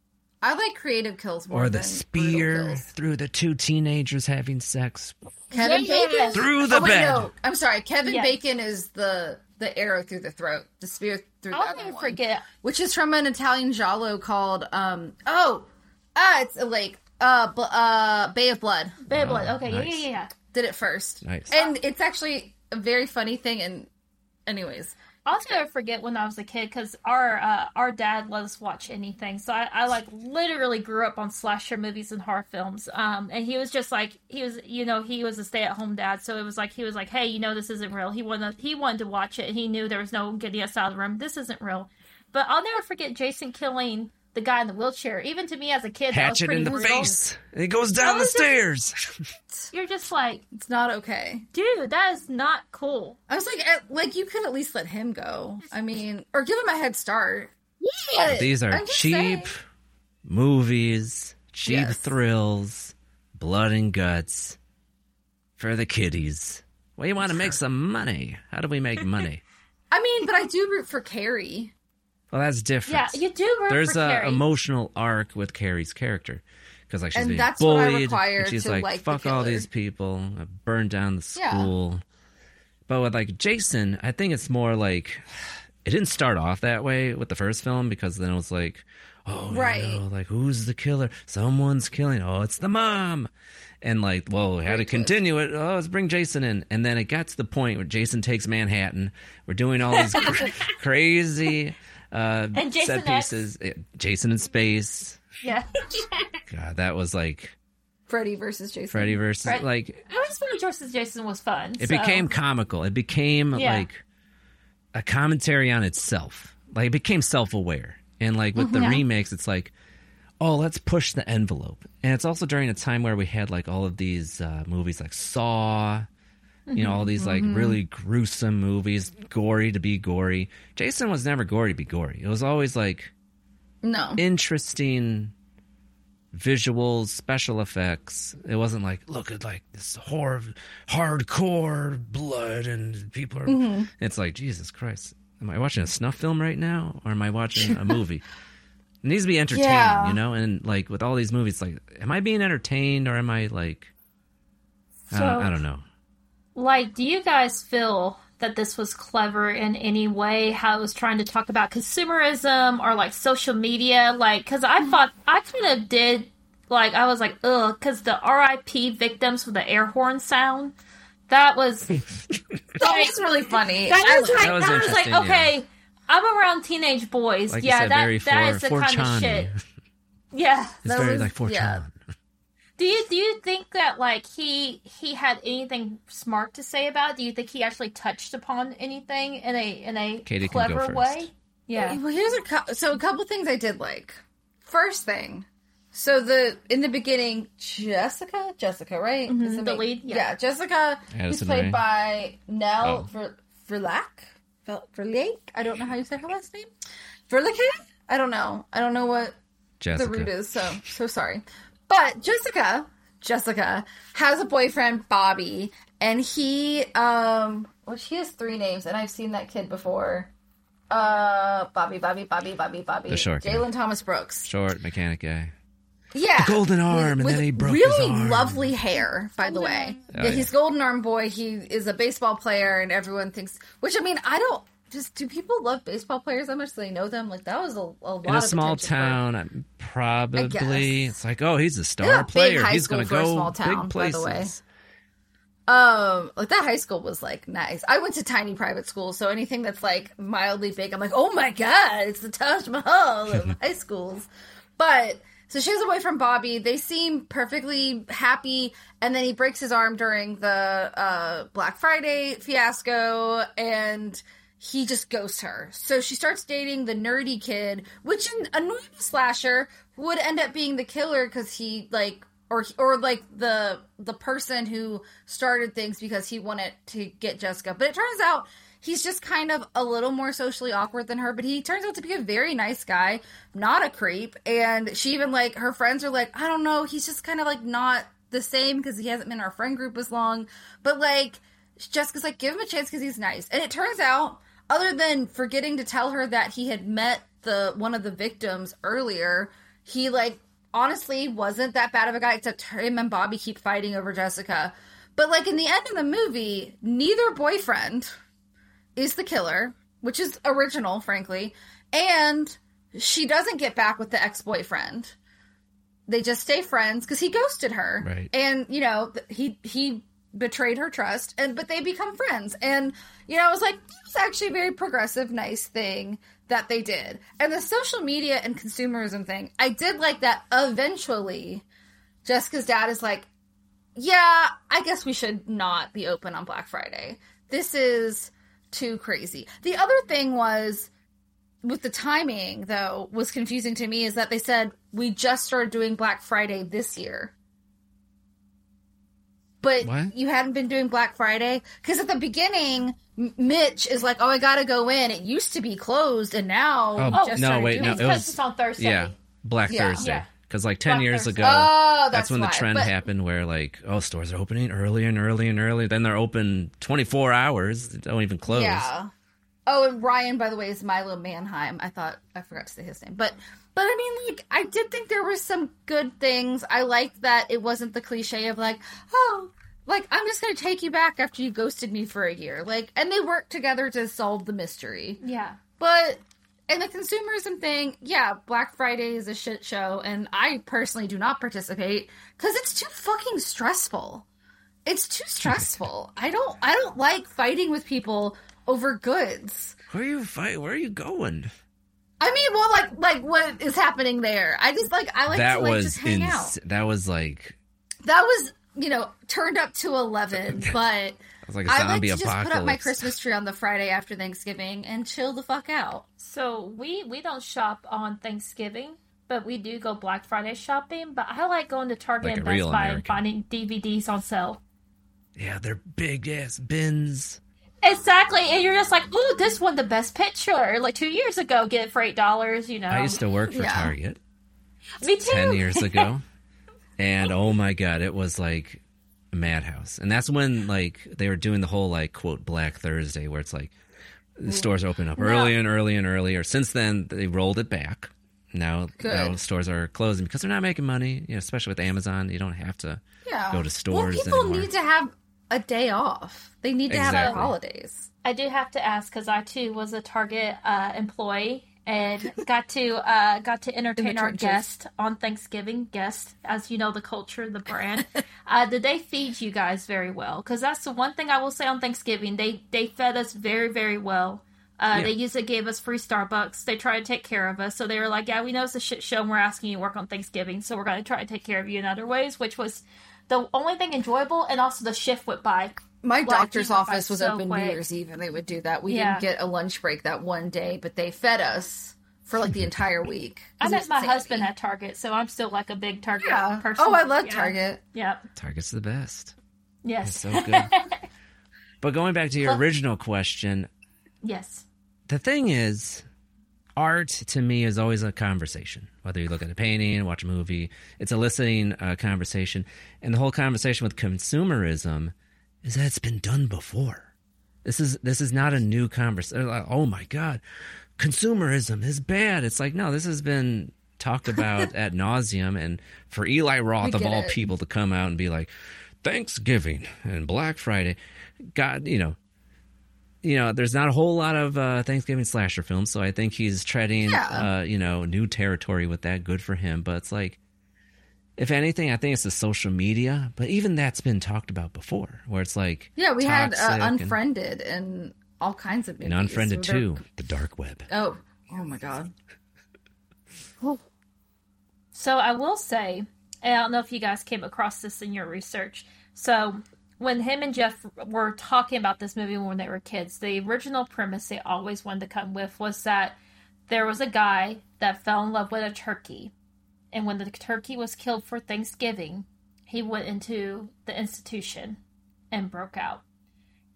Speaker 4: I like creative kills more
Speaker 3: Or the
Speaker 4: than
Speaker 3: spear
Speaker 4: brutal kills.
Speaker 3: through the two teenagers having sex.
Speaker 4: Kevin
Speaker 5: Yeah.
Speaker 4: Bacon
Speaker 3: Through the
Speaker 4: oh, wait,
Speaker 3: bed.
Speaker 4: No, I'm sorry. Kevin
Speaker 5: Yes.
Speaker 4: Bacon is the the arrow through the throat, the spear through the
Speaker 5: I'll
Speaker 4: other
Speaker 5: never
Speaker 4: one,
Speaker 5: forget.
Speaker 4: which is from an Italian giallo called um oh ah it's a lake uh bl- uh Bay of Blood
Speaker 5: Bad blood. Okay,
Speaker 3: nice.
Speaker 5: yeah, yeah, yeah.
Speaker 4: did it first.
Speaker 3: Nice.
Speaker 4: and it's actually a very funny thing. And anyways,
Speaker 5: I'll never forget when I was a kid because our uh, our dad let us watch anything. So I, I like literally grew up on slasher movies and horror films. Um, and he was just like he was, you know, he was a stay at home dad. So it was like he was like, hey, you know, this isn't real. He wanted he wanted to watch it. and He knew there was no getting us out of the room. This isn't real. But I'll never forget Jason killing the guy in the wheelchair. Even to me as a kid, that was
Speaker 3: Hatchet
Speaker 5: pretty
Speaker 3: in the
Speaker 5: brutal.
Speaker 3: face. And he goes down the
Speaker 5: was just-
Speaker 3: stairs. (laughs)
Speaker 5: You're just like,
Speaker 4: It's not okay.
Speaker 5: dude, that is not cool.
Speaker 4: I was like, at, like you could at least let him go. I mean, or give him a head start. Yeah,
Speaker 3: These are cheap
Speaker 4: saying.
Speaker 3: movies, cheap
Speaker 4: Yes.
Speaker 3: thrills, blood and guts for the kiddies. We want to make some money. How do we make money? (laughs)
Speaker 4: I mean, but I do root for Carrie.
Speaker 3: Well, that's different.
Speaker 5: Yeah, you do root
Speaker 3: There's
Speaker 5: for
Speaker 3: a
Speaker 5: Carrie.
Speaker 3: emotional arc with Carrie's character because like she's
Speaker 4: And
Speaker 3: being
Speaker 4: that's what I
Speaker 3: bullied.
Speaker 4: require
Speaker 3: and she's
Speaker 4: to
Speaker 3: like,
Speaker 4: like the
Speaker 3: "Fuck all
Speaker 4: killer."
Speaker 3: these people! I burned down the
Speaker 4: Yeah.
Speaker 3: school." But with like Jason, I think it's more like it didn't start off that way with the first film because then it was like, "Oh, you
Speaker 4: Right.
Speaker 3: know, like who's the killer? Someone's killing. Oh, it's the mom." And like, well, we had to continue it. Oh, let's bring Jason in. And then it got to the point where Jason takes Manhattan. We're doing all these (laughs) cra- crazy uh,
Speaker 5: And Jason
Speaker 3: set pieces. Eh, Jason in space.
Speaker 5: Yeah.
Speaker 3: God, that was like
Speaker 4: Freddy versus Jason.
Speaker 3: Freddy versus
Speaker 5: Fred-
Speaker 3: like
Speaker 5: I just Freddy versus Jason was fun.
Speaker 3: it
Speaker 5: so-
Speaker 3: became comical. It became
Speaker 5: Yeah.
Speaker 3: like a commentary on itself. Like it became self-aware. And like with the
Speaker 5: Yeah.
Speaker 3: remakes, it's like, oh, let's push the envelope. And it's also during a time where we had like all of these uh, movies like Saw, you know, all these like really gruesome movies, gory to be gory. Jason was never gory to be gory. It was always like
Speaker 4: No.
Speaker 3: interesting visuals, special effects. It wasn't like look at like this horror, hardcore blood and people are.
Speaker 4: Mm-hmm.
Speaker 3: It's like Jesus Christ. Am I watching a snuff film right now, or am I watching a (laughs) movie? It needs to be entertaining,
Speaker 4: Yeah.
Speaker 3: you know. And like with all these movies, like, am I being entertained or am I like, I,
Speaker 5: So-
Speaker 3: don't, I don't know.
Speaker 5: Like, do you guys feel that this was clever in any way? How it was trying to talk about consumerism or like social media? Like, because I mm-hmm. thought I kind of did. Like, I was like, ugh, because the R.I.P. victims with the air horn sound. That was (laughs)
Speaker 4: That was really funny.
Speaker 5: that was like
Speaker 3: That was
Speaker 5: that was like
Speaker 3: interesting, yeah.
Speaker 5: okay. I'm around teenage boys.
Speaker 3: Like
Speaker 5: yeah,
Speaker 3: said,
Speaker 5: that
Speaker 3: very
Speaker 5: that
Speaker 3: for
Speaker 5: is the
Speaker 3: for
Speaker 5: kind of shit. Yeah.
Speaker 3: It's
Speaker 4: That
Speaker 3: very
Speaker 4: was-
Speaker 3: like for
Speaker 4: yeah.
Speaker 5: Do you do you think that like he he had anything smart to say about it? Do you think he actually touched upon anything in a in a
Speaker 3: Katie
Speaker 5: clever way? Yeah.
Speaker 4: Well, here's a cou- so a couple things I did like. First thing, so the in the beginning, Jessica, Jessica, right?
Speaker 5: Mm-hmm, the
Speaker 4: main-
Speaker 5: lead, yeah.
Speaker 4: Jessica, who's played
Speaker 3: Rae.
Speaker 4: by Nell
Speaker 3: Oh.
Speaker 4: Verlaque, Ver- Verlaque. I don't know how you say her last name. Verlaque. I don't know. I don't know what
Speaker 3: Jessica.
Speaker 4: the root is. So so sorry. But Jessica, Jessica has a boyfriend, Bobby, and he um well she has three names, and I've seen that kid before. Uh Bobby, Bobby, Bobby, Bobby, Bobby.
Speaker 3: The short guy.
Speaker 4: Jalen Thomas Brooks.
Speaker 3: Short mechanic guy.
Speaker 4: Yeah.
Speaker 3: The golden arm, and then he broke his
Speaker 4: really
Speaker 3: arm.
Speaker 4: lovely hair, by the way.
Speaker 3: Oh,
Speaker 4: yeah,
Speaker 3: yeah.
Speaker 4: he's golden arm boy. He is a baseball player, and everyone thinks. Which I mean, I don't. Just do people love baseball players that much? Do they know them? Like that was a, a lot
Speaker 3: in a
Speaker 4: of
Speaker 3: small town, I'm probably it's like, oh, he's a star
Speaker 4: Yeah,
Speaker 3: player. He's going to go
Speaker 4: small town,
Speaker 3: big
Speaker 4: by the way. Um, like that high school was like nice. I went to tiny private school, so anything that's like mildly big, I'm like, oh my god, it's the Taj Mahal of (laughs) high schools. But so she away from Bobby. They seem perfectly happy, and then he breaks his arm during the uh, Black Friday fiasco, and he just ghosts her. So she starts dating the nerdy kid, which in a normal slasher would end up being the killer because he like or or like the the person who started things because he wanted to get Jessica. But it turns out he's just kind of a little more socially awkward than her, but he turns out to be a very nice guy, not a creep. And she even like her friends are like, I don't know, he's just kind of like not the same because he hasn't been in our friend group as long. But like Jessica's like, give him a chance because he's nice. And it turns out, other than forgetting to tell her that he had met the one of the victims earlier, he like honestly wasn't that bad of a guy except him and Bobby keep fighting over Jessica. But like in the end of the movie, neither boyfriend is the killer, which is original, frankly, and she doesn't get back with the ex-boyfriend. They just stay friends because he ghosted her,
Speaker 3: Right.
Speaker 4: And you know he he betrayed her trust, and but they become friends. And you know, I was like, it's actually a very progressive, nice thing that they did. And the social media and consumerism thing, I did like that. Eventually, Jessica's dad is like, yeah, I guess we should not be open on Black Friday. This is too crazy. The other thing was with the timing though was confusing to me is that they said we just started doing Black Friday this year. But
Speaker 3: What?
Speaker 4: you hadn't been doing Black Friday because at the beginning, Mitch is like, "Oh, I gotta go in. It used to be closed, and now
Speaker 3: Oh,
Speaker 4: just
Speaker 3: no, wait, no,
Speaker 5: It's
Speaker 3: it
Speaker 5: 'cause
Speaker 3: was
Speaker 5: it's on Thursday.
Speaker 3: Yeah, Black
Speaker 4: Yeah.
Speaker 3: Thursday.
Speaker 5: Yeah.
Speaker 3: Because like ten
Speaker 5: Black
Speaker 3: years
Speaker 5: Thursday.
Speaker 3: ago,
Speaker 4: Oh,
Speaker 3: that's,
Speaker 4: that's
Speaker 3: when the trend
Speaker 4: But-
Speaker 3: happened where like, oh, stores are opening earlier and earlier and earlier. Then they're open twenty four hours. They don't even close.
Speaker 4: Yeah. Oh, and Ryan, by the way, is Milo Manheim. I thought I forgot to say his name, but but I mean, like, I did think there were some good things. I liked that it wasn't the cliche of like, oh, like I'm just gonna take you back after you ghosted me for a year. Like, and they work together to solve the mystery.
Speaker 5: Yeah.
Speaker 4: But and the consumerism thing, yeah, Black Friday is a shit show, and I personally do not participate because it's too fucking stressful. It's too (laughs) stressful. I don't. I don't like fighting with people over goods.
Speaker 3: Where are you fight? Where are you going?
Speaker 4: I mean, well, like like what is happening there? I just like I like
Speaker 3: that
Speaker 4: to like
Speaker 3: was
Speaker 4: just hang out.
Speaker 3: That was like
Speaker 4: That was you know turned up to eleven, (laughs) but.
Speaker 3: was like a
Speaker 4: I like
Speaker 3: zombie
Speaker 4: to just put up my. Christmas tree on the Friday after Thanksgiving and chill the fuck out.
Speaker 5: So we we don't shop on Thanksgiving, but we do go Black Friday shopping. But I like going to Target
Speaker 3: Like
Speaker 5: and Best Buy and finding DVDs on sale.
Speaker 3: yeah, they're big ass bins.
Speaker 5: Exactly, and you're just like, ooh, this won the best picture. Like two years ago, get it for eight dollars. You know,
Speaker 3: I used to work for
Speaker 4: yeah.
Speaker 3: Target
Speaker 5: me too.
Speaker 3: ten years ago, (laughs) and oh my god, it was like a madhouse. And that's when like they were doing the whole like quote Black Thursday, where it's like the stores open up early and early and earlier. Since then, they rolled it back. Now, now stores are closing because they're not making money. You know, especially with Amazon, you don't have to
Speaker 4: Yeah.
Speaker 3: go to stores
Speaker 4: Well, people
Speaker 3: anymore.
Speaker 4: need to have a day off. They need to have their holidays.
Speaker 5: I do have to ask because I too was a Target uh, employee and got to uh, got to entertain our guest on Thanksgiving. Guest, as you know, the culture, the brand. (laughs) uh, did they feed you guys very well? Because that's the one thing I will say on Thanksgiving. They they fed us very very well. Uh, They usually gave us free Starbucks. They try to take care of us. So they were like, "Yeah, we know it's a shit show, and we're asking you to work on Thanksgiving, so we're going to try to take care of you in other ways." Which was the only thing enjoyable, and also the shift went by.
Speaker 4: My
Speaker 5: Like,
Speaker 4: doctor's
Speaker 5: you went by
Speaker 4: office was
Speaker 5: so
Speaker 4: open New. Year's Eve, and they would do that. We
Speaker 5: Yeah.
Speaker 4: didn't get a lunch break that one day, but they fed us for like the entire week. (laughs)
Speaker 5: I
Speaker 4: 'Cause it
Speaker 5: met my husband at Target, so I'm still like a big Target
Speaker 4: Yeah.
Speaker 5: Oh, person.
Speaker 4: Oh, I love
Speaker 5: Yeah.
Speaker 4: Target.
Speaker 5: Yeah.
Speaker 3: Target's the best.
Speaker 5: Yes.
Speaker 3: It's so good. (laughs) but going back to your original question,
Speaker 5: yes.
Speaker 3: the thing is, art to me is always a conversation. Whether you look at a painting, watch a movie, it's eliciting a uh, conversation. And the whole conversation with consumerism is that it's been done before. This is this is not a new conversation. Like, oh my god, consumerism is bad. It's like no, this has been talked about (laughs) at nauseum. And for Eli Roth of all
Speaker 4: it.
Speaker 3: people to come out and be like, Thanksgiving and Black Friday, God, you know, you know, there's not a whole lot of uh, Thanksgiving slasher films, so I think he's treading,
Speaker 4: Yeah.
Speaker 3: uh, you know, new territory with that. Good for him. But it's like, if anything, I think it's the social media. But even that's been talked about before, where it's like,
Speaker 4: Yeah, we had uh, Unfriended and, all kinds of movies.
Speaker 3: and Unfriended
Speaker 4: So they're-
Speaker 3: too, the dark web.
Speaker 4: Oh, oh my god. (laughs)
Speaker 5: So I will say, I don't know if you guys came across this in your research. So when him and Jeff were talking about this movie when they were kids, the original premise they always wanted to come with was that there was a guy that fell in love with a turkey. And when the turkey was killed for Thanksgiving, he went into the institution and broke out.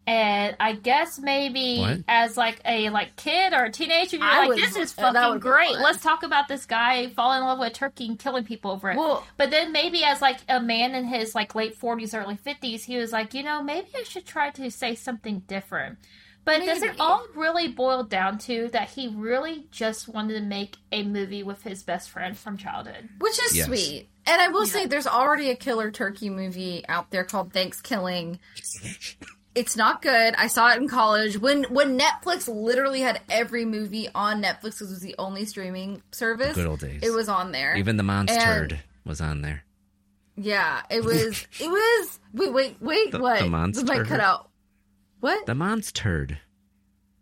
Speaker 5: And I guess maybe
Speaker 3: What?
Speaker 5: as like a like kid or a teenager, you're
Speaker 4: I
Speaker 5: like,
Speaker 4: would-
Speaker 5: this is fucking great.
Speaker 4: fun.
Speaker 5: Let's talk about this guy falling in love with a turkey and killing people over it.
Speaker 4: Well-
Speaker 5: but then maybe as like a man in his like late forties, early fifties, he was like, you know, maybe I should try to say something different. But does it all really boil down to that he really just wanted to make a movie with his best friend from childhood?
Speaker 4: Which is
Speaker 3: Yes.
Speaker 4: sweet. And I will say there's already a killer turkey movie out there called Thanks Killing. (laughs) It's not good. I saw it in college when when Netflix literally had every movie on Netflix 'cause it was the only streaming service.
Speaker 3: good old days.
Speaker 4: It was on there.
Speaker 3: Even the monster
Speaker 4: And-
Speaker 3: was on there.
Speaker 4: Yeah, it was. it was. Wait, wait, wait.
Speaker 3: The-
Speaker 4: what?
Speaker 3: the monster
Speaker 4: might cut out. What?
Speaker 3: The monster turd.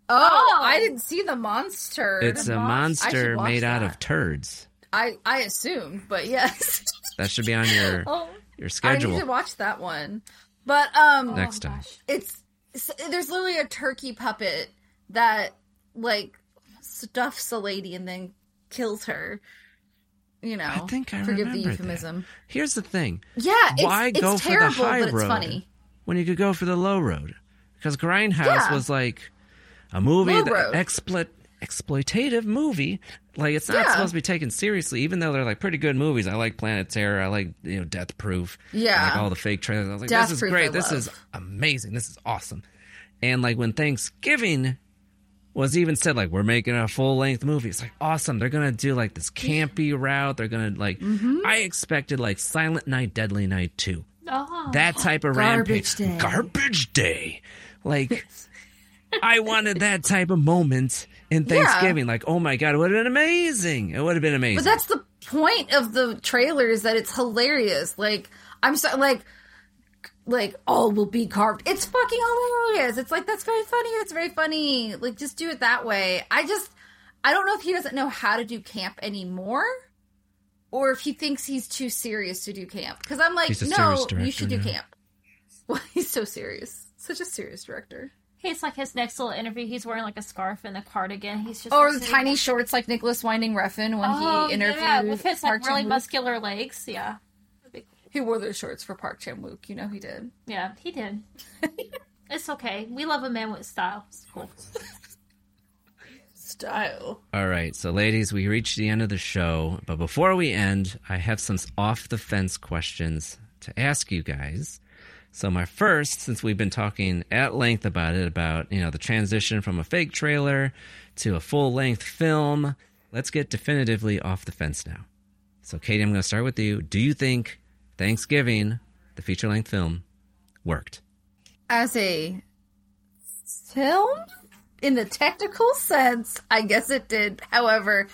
Speaker 4: oh, I didn't see the monster.
Speaker 3: It's a monster
Speaker 4: should watch
Speaker 3: made out of turds.
Speaker 4: I I assumed, but yes. (laughs)
Speaker 3: That should be on your
Speaker 5: Oh,
Speaker 3: your
Speaker 4: I
Speaker 3: schedule
Speaker 4: need to watch that one. But um,
Speaker 3: next time.
Speaker 4: it's, it's there's literally a turkey puppet that like stuffs a lady and then kills her. You know,
Speaker 3: I think I
Speaker 4: forgive
Speaker 3: remember
Speaker 4: the euphemism.
Speaker 3: That. Here's the thing.
Speaker 4: Yeah, it's,
Speaker 3: why
Speaker 4: it's
Speaker 3: go
Speaker 4: terrible,
Speaker 3: for the high
Speaker 4: but it's
Speaker 3: road
Speaker 4: funny.
Speaker 3: when you could go for the low road? Because Grindhouse
Speaker 4: Yeah.
Speaker 3: was like a movie,
Speaker 4: Low
Speaker 3: that exploit exploitative movie. Like it's not
Speaker 4: Yeah.
Speaker 3: supposed to be taken seriously, even though they're like pretty good movies. I like Planet Terror. I like you know Death Proof.
Speaker 4: Yeah.
Speaker 3: like all the fake trailers. I was like,
Speaker 4: Death
Speaker 3: this is
Speaker 4: Proof
Speaker 3: great. This is amazing. This is awesome. And like when Thanksgiving was even said like we're making a full length movie. It's like awesome. They're gonna do like this campy route. They're gonna like.
Speaker 4: Mm-hmm.
Speaker 3: I expected like Silent Night, Deadly Night two.
Speaker 5: Oh.
Speaker 3: That type of
Speaker 4: Garbage
Speaker 3: rampage.
Speaker 4: day.
Speaker 3: Garbage day. Like (laughs) I wanted that type of moment in
Speaker 4: Yeah.
Speaker 3: Thanksgiving. Like oh my god, it would have been amazing. It would have been amazing.
Speaker 4: But that's the point of the trailer is that it's hilarious. Like I'm so like like oh, all will be carved. It's fucking hilarious. It's like that's very funny. It's very funny. Like just do it that way. I just I don't know if he doesn't know how to do camp anymore. Or if he thinks he's too serious to do camp. Because I'm like, no, you should do
Speaker 3: now.
Speaker 4: camp. Well, (laughs) he's so serious. Such a serious director.
Speaker 5: He's like his next little interview. He's wearing like a scarf and a cardigan. He's just oh,
Speaker 4: Or
Speaker 5: like
Speaker 4: the tiny
Speaker 5: there-
Speaker 4: shorts like Nicolas Winding Refn when
Speaker 5: Oh,
Speaker 4: he interviewed
Speaker 5: yeah, with his like really
Speaker 4: Chan-wook.
Speaker 5: muscular legs. Yeah,
Speaker 4: He wore those shorts for Park Chan Wook. You know he did.
Speaker 5: yeah, he did. (laughs) it's okay. We love a man with style. It's cool.
Speaker 4: Style.
Speaker 3: All right, so ladies, we reached the end of the show, but before we end, I have some off the fence questions to ask you guys. So my first, since we've been talking at length about it, about you know the transition from a fake trailer to a full length film, let's get definitively off the fence now. So Katie, I'm going to start with you. Do you think Thanksgiving, the feature length film, worked?
Speaker 4: As a film, in the technical sense, I guess it did. However,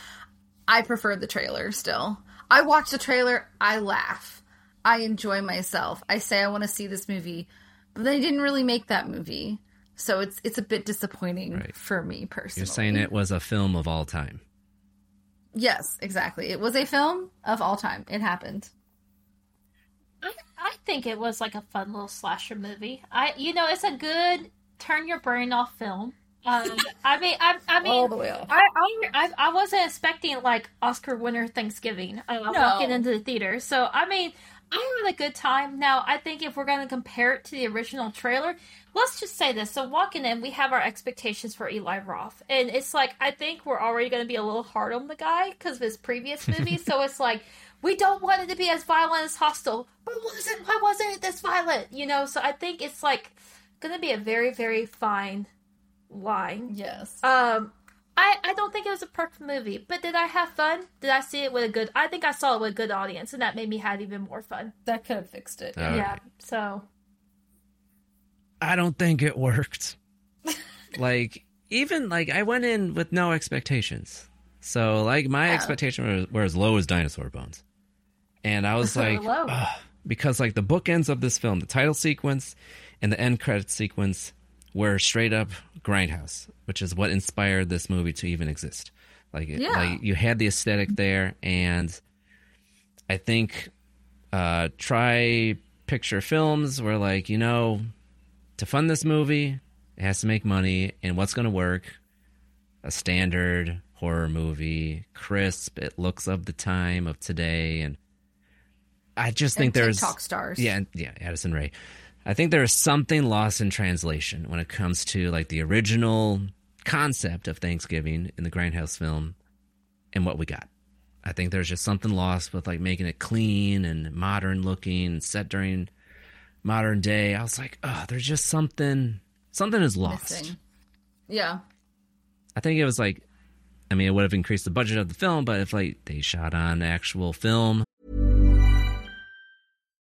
Speaker 4: I prefer the trailer still. I watch the trailer, I laugh. I enjoy myself. I say I want to see this movie, but they didn't really make that movie. So it's it's a bit disappointing
Speaker 3: Right.
Speaker 4: for me personally.
Speaker 3: You're saying it was a film of all time.
Speaker 4: Yes, exactly. It was a film of all time. It happened.
Speaker 5: I, I think it was like a fun little slasher movie. I, you know, it's a good turn your brain off film. Um, (laughs) I mean, I, I mean,
Speaker 4: All the way off.
Speaker 5: I, I, I, I wasn't expecting like Oscar winner Thanksgiving uh, walking into the theater. So I mean, I had a good time. Now I think if we're going to compare it to the original trailer, let's just say this: so walking in, we have our expectations for Eli Roth, and it's like I think we're already going to be a little hard on the guy because of his previous movies. so it's like we don't want it to be as violent as Hostel, but wasn't why wasn't it this violent? You know, so I think it's like going to be a very very fine line.
Speaker 4: Yes.
Speaker 5: Um, I I don't think it was a perfect movie, but did I have fun? Did I see it with a good? I think I saw it with a good audience, and that made me have even more fun.
Speaker 4: That could have fixed it.
Speaker 3: All
Speaker 5: yeah. So
Speaker 3: I don't think it worked. (laughs) like even like I went in with no expectations. So like my
Speaker 4: Yeah.
Speaker 3: expectation was, were as low as dinosaur bones. And I was (laughs) like because like the bookends of this film, the title sequence and the end credit sequence were straight up grindhouse, which is what inspired this movie to even exist. Like it,
Speaker 4: Yeah.
Speaker 3: like you had the aesthetic there and I think uh try picture films were like, you know, to fund this movie, it has to make money, and what's going to work? A standard horror movie, crisp. It looks of the time of today, and I just think there's
Speaker 4: TikTok stars.
Speaker 3: Yeah, yeah, Addison Rae. I think there is something lost in translation when it comes to like the original concept of Thanksgiving in the Grindhouse film and what we got. I think there's just something lost with like making it clean and modern looking and set during modern day. I was like, oh, there's just something something is lost.
Speaker 4: Missing. Yeah.
Speaker 3: I think it was like I mean it would have increased the budget of the film, but if like they shot on actual film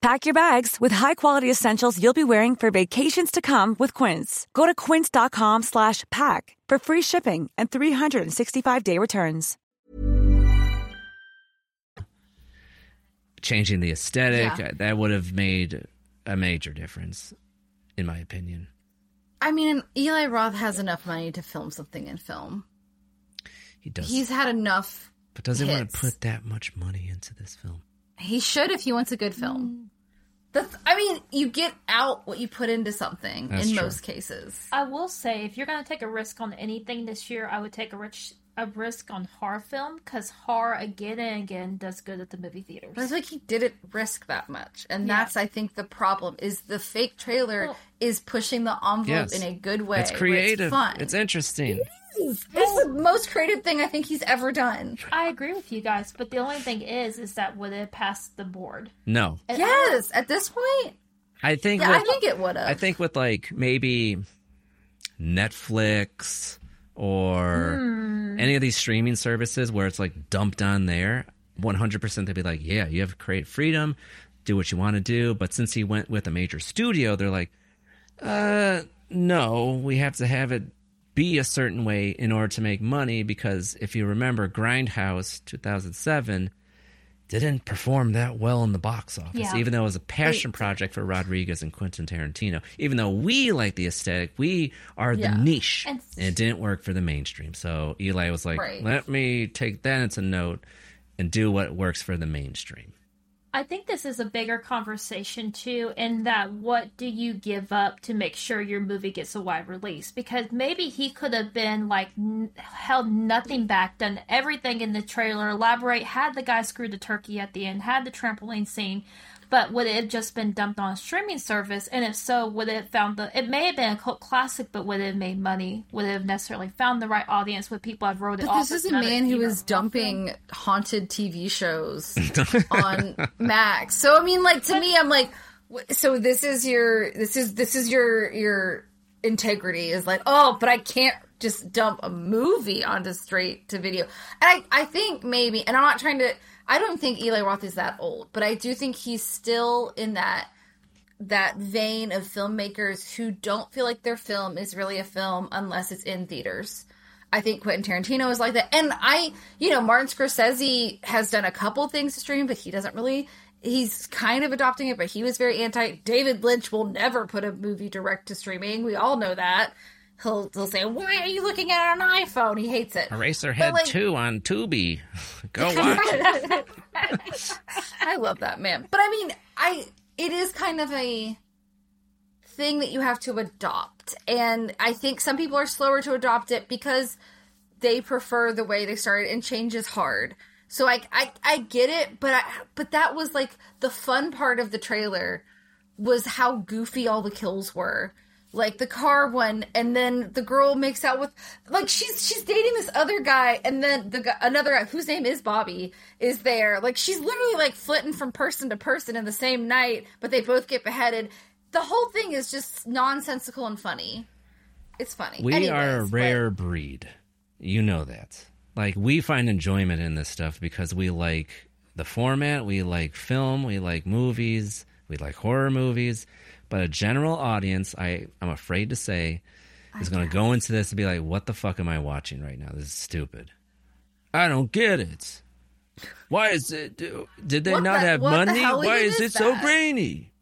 Speaker 6: Pack your bags with high-quality essentials you'll be wearing for vacations to come with Quince. Go to quince.com slash pack for free shipping and 365-day returns.
Speaker 3: Changing the aesthetic,
Speaker 4: Yeah.
Speaker 3: that would have made a major difference, in my opinion.
Speaker 4: I mean, Eli Roth has enough money to film something in film.
Speaker 3: He does.
Speaker 4: He's had enough.
Speaker 3: but does he want to put that much money into this film?
Speaker 4: He should if he wants a good film. Mm. That's. I mean, you get out what you put into something
Speaker 3: That's
Speaker 4: in
Speaker 3: true.
Speaker 4: most cases.
Speaker 5: I will say, if you're going to take a risk on anything this year, I would take a rich a risk on horror film because horror again and again does good at the movie theaters.
Speaker 4: But I feel like he didn't risk that much, and
Speaker 5: Yeah.
Speaker 4: that's I think the problem is the fake trailer
Speaker 5: Well-
Speaker 4: is pushing the envelope
Speaker 3: Yes.
Speaker 4: in a good way.
Speaker 3: It's creative.
Speaker 4: It's fun.
Speaker 3: It's interesting.
Speaker 4: It's the most creative thing I think he's ever done.
Speaker 5: I agree with you guys, but the only thing is, is that would it pass the board?
Speaker 3: No.
Speaker 5: And
Speaker 4: Yes, at this point,
Speaker 3: I think
Speaker 4: yeah, I think it would have.
Speaker 3: I think with like maybe Netflix or
Speaker 4: Hmm.
Speaker 3: any of these streaming services where it's like dumped on there, 100% they'd be like, yeah, you have create freedom, do what you want to do. But since he went with a major studio, they're like, uh, no, we have to have it be a certain way in order to make money because if you remember Grindhouse 2007 didn't perform that well in the box office
Speaker 5: Yeah.
Speaker 3: even though it was a passion project for Rodriguez and Quentin Tarantino even though we like the aesthetic we are the niche
Speaker 5: And-
Speaker 3: and it didn't work for the mainstream so Eli was like
Speaker 4: Right.
Speaker 3: let me take that into note and do what works for the mainstream
Speaker 5: I think this is a bigger conversation too, in that what do you give up to make sure your movie gets a wide release? Because maybe he could have been like n- held nothing back, done everything in the trailer, elaborate, had the guy screw the turkey at the end, had the trampoline scene, but would it have just been dumped on a streaming service? And if so, would it have found the? It may have been a cult classic, but would it have made money? Would it have necessarily found the right audience? Would people have wrote it
Speaker 4: But
Speaker 5: off?
Speaker 4: this is a man who is
Speaker 5: Eva
Speaker 4: is dumping haunted TV shows (laughs) on Max. So I mean, like to me, I'm like, so this is your this is this is your your integrity is like, oh, but I can't just dump a movie onto straight to video. And I I think maybe, and I'm not trying to. I don't think Eli Roth is that old, but I do think he's still in that that vein of filmmakers who don't feel like their film is really a film unless it's in theaters. I think Quentin Tarantino is like that. And I, you know, Martin Scorsese has done a couple things to stream, but he doesn't really, he's kind of adopting it, but he was very anti. David Lynch will never put a movie direct to streaming. We all know that. He'll, he'll say, Why are you looking at an iPhone? He hates it.
Speaker 3: Eraserhead
Speaker 4: like-
Speaker 3: 2 on Tubi (laughs) go watch it (laughs)
Speaker 4: I love that man. But I mean, I it is kind of a thing that you have to adopt. And I think some people are slower to adopt it because they prefer the way they started and change is hard. So I I, I get it, but I, but that was like the fun part of the trailer was how goofy all the kills were. Like the car one, and then the girl makes out with like she's she's dating this other guy, and then the another guy whose name is Bobby is there. Like she's literally like flitting from person to person in the same night, but they both get beheaded. The whole thing is just nonsensical and funny. It's funny.
Speaker 3: We
Speaker 4: Anyways,
Speaker 3: are a
Speaker 4: but-
Speaker 3: rare breed. You know that. Like we find enjoyment in this stuff because we like the format, we like film, we like movies, we like horror movies. But a general audience, I I'm afraid to say, is going to go into this and be like, "What the fuck am I watching right now? This is stupid. I don't get it. Why is it? Did they
Speaker 4: What
Speaker 3: not
Speaker 4: the-
Speaker 3: have money? Why is
Speaker 4: is
Speaker 3: it so
Speaker 4: that?
Speaker 3: grainy?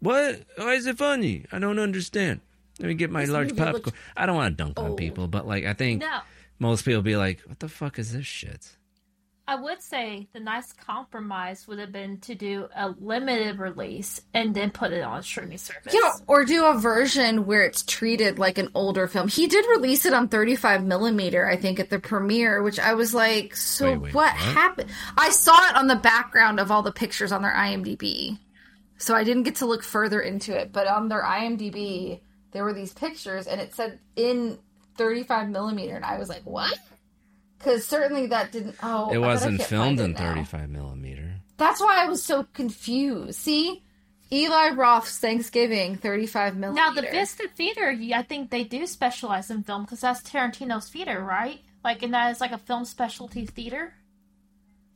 Speaker 3: What? Why is it funny? I don't understand. Let me get my large popcorn. I don't want to dunk on people, but like I think
Speaker 5: No.
Speaker 3: most people be like, "What the fuck is this shit?"
Speaker 5: I would say the nice compromise would have been to do a limited release and then put it on a streaming service.
Speaker 4: Yeah, or do a version where it's treated like an older film. He did release it on 35 millimeter, I think, at the premiere, which I was like, so
Speaker 3: Wait, wait,
Speaker 4: what,
Speaker 3: what?
Speaker 4: happened? I saw it on the background of all the pictures on their IMDb. So I didn't get to look further into it, but on their IMDb, there were these pictures and it said in 35 millimeter, and I was like, what? Because certainly that didn't. Oh,
Speaker 3: it wasn't filmed
Speaker 4: it
Speaker 3: in
Speaker 4: now.
Speaker 3: 35 millimeter.
Speaker 4: That's why I was so confused. See, Eli Roth's Thanksgiving, 35 millimeter.
Speaker 5: Now, the Vista Theater, I think they do specialize in film because that's Tarantino's theater, right? Like, and that is like a film specialty theater.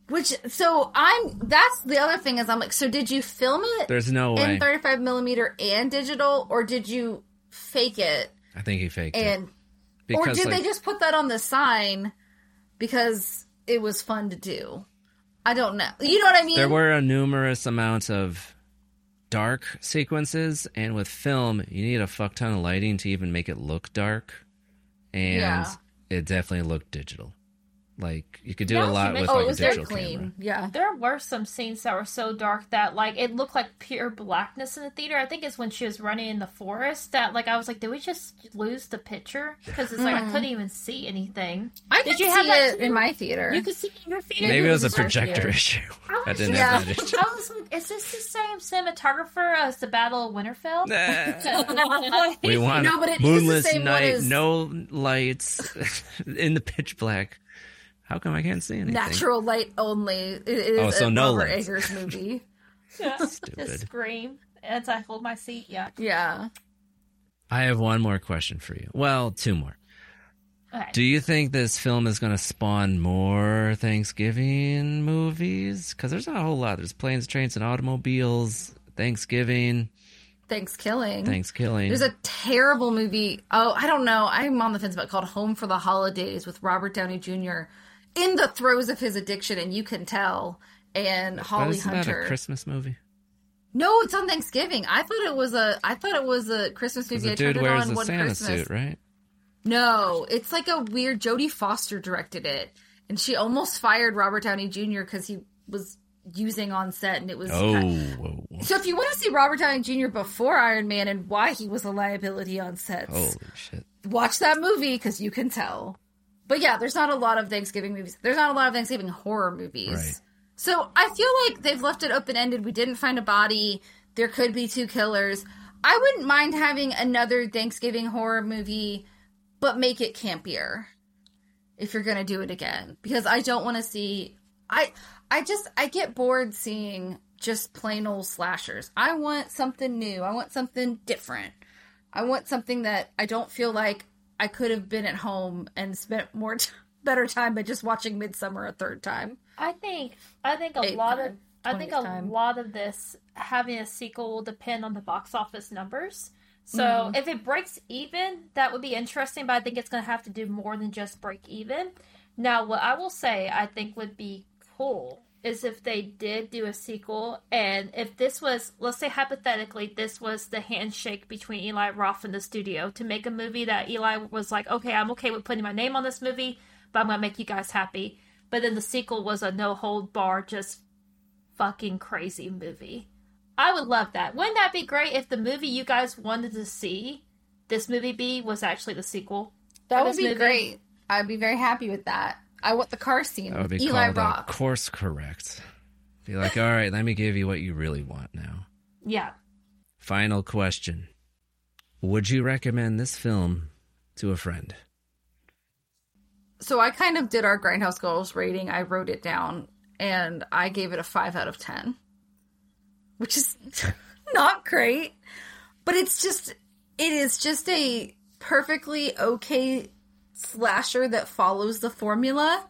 Speaker 4: Which so I'm that's the other thing is I'm like so did you film it
Speaker 3: There's no way in
Speaker 4: 35 millimeter and digital or did you fake it
Speaker 3: I think he faked it.
Speaker 4: and or did
Speaker 3: like-
Speaker 4: they just put that on the sign because it was fun to do? I don't know. You know what I mean?
Speaker 3: There were a numerous amounts of dark sequences, and with film, you need a fuck ton of lighting to even make it look dark. And
Speaker 5: Yeah.
Speaker 3: it definitely looked digital. Like you could do
Speaker 5: Now
Speaker 3: a lot with
Speaker 5: mention-
Speaker 3: like
Speaker 5: Oh,
Speaker 3: a
Speaker 5: it was very
Speaker 3: digital camera.
Speaker 4: Yeah.
Speaker 5: There were some scenes that were so dark that like it looked like pure blackness in the theater. I think it's when she was running in the forest that like I was like, did we just lose the picture? Because it's like I
Speaker 4: Mm.
Speaker 5: couldn't even see anything.
Speaker 4: I
Speaker 5: did
Speaker 4: could
Speaker 5: you have
Speaker 4: see
Speaker 5: that
Speaker 4: it in my theater.
Speaker 5: You could see it in your theater.
Speaker 3: Maybe it was a projector issue. (laughs)
Speaker 5: I
Speaker 3: I didn't
Speaker 5: just-
Speaker 3: have that issue.
Speaker 5: I was like, is this the same cinematographer as the Battle of Winterfell? (laughs)
Speaker 3: We want
Speaker 4: No, but it is the
Speaker 3: moonless
Speaker 4: same one
Speaker 3: night,
Speaker 4: as-
Speaker 3: no lights, (laughs) in the pitch black. How come I can't see anything?
Speaker 4: Natural light only. It is
Speaker 3: Oh, so
Speaker 4: a
Speaker 3: no
Speaker 4: Robert
Speaker 3: lights.
Speaker 4: Eggers movie. (laughs)
Speaker 3: Stupid.
Speaker 5: Just scream as I hold my seat. Yeah.
Speaker 4: Yeah.
Speaker 3: I have one more question for you. Well, two more.
Speaker 5: Okay.
Speaker 3: Do you think this film is going to spawn more Thanksgiving movies? Because there's not a whole lot. There's planes, trains, and automobiles. Thanksgiving,
Speaker 4: Thanksgiving.
Speaker 3: Thanksgiving.
Speaker 4: There's a terrible movie. Oh, I don't know. I'm on the fence about it, called Home for the Holidays with Robert Downey Jr. in the throes of his addiction, and you can tell. And Holly
Speaker 3: isn't
Speaker 4: Hunter.
Speaker 3: that a Christmas movie?
Speaker 4: no, it's on Thanksgiving. I thought it was a. I thought it was a Christmas movie.
Speaker 3: the
Speaker 4: I
Speaker 3: dude
Speaker 4: turned it
Speaker 3: wears
Speaker 4: on
Speaker 3: a
Speaker 4: one
Speaker 3: Santa
Speaker 4: Christmas.
Speaker 3: suit, right?
Speaker 4: No, it's like a weird. Jodie Foster directed it, and she almost fired Robert Downey Jr. because he was using on set, and it was.
Speaker 3: Oh.
Speaker 4: So if you want to see Robert Downey Jr. before Iron Man and why he was a liability on sets,
Speaker 3: holy shit!
Speaker 4: watch that movie because you can tell. But yeah, there's not a lot of Thanksgiving movies. There's not a lot of Thanksgiving horror movies.
Speaker 3: Right.
Speaker 4: So I feel like they've left it open ended. We didn't find a body. There could be two killers. I wouldn't mind having another Thanksgiving horror movie, but make it campier if you're going to do it again because I don't want to see I I just I get bored seeing just plain old slashers. I want something new. I want something different. I want something that I don't feel like I could have been at home and spent more t- (laughs) better time by just watching Midsommar a third time.
Speaker 5: I think I think a
Speaker 4: Eighth
Speaker 5: lot of I think a
Speaker 4: time.
Speaker 5: lot of this having a sequel will depend on the box office numbers. So
Speaker 4: Mhm.
Speaker 5: if it breaks even, that would be interesting, but I think it's going to have to do more than just break even. Now, what I will say I think would be cool is if they did do a sequel and if this was let's say hypothetically this was the handshake between Eli Roth and the studio to make a movie that Eli was like, "Okay, I'm okay with putting my name on this movie, but I'm to make you guys happy." But then the sequel was a no hold bar just fucking crazy movie. I would love that. Wouldn't that be great if the movie you guys wanted to see, this movie be, was actually the sequel?
Speaker 4: That would be
Speaker 5: movie?
Speaker 4: great. I'd be very happy with that. I want the car scene
Speaker 3: That would be
Speaker 4: Eli
Speaker 3: called a
Speaker 4: Roth.
Speaker 3: course correct. Be like, all right, let me give you what you really want now.
Speaker 5: Yeah.
Speaker 3: Final question: Would you recommend this film to a friend?
Speaker 4: So I kind of did our Grindhouse Girls rating. I wrote it down and I gave it a 5 out of 10. Which is (laughs) not great, but it's just it is just a perfectly okay slasher that follows the formula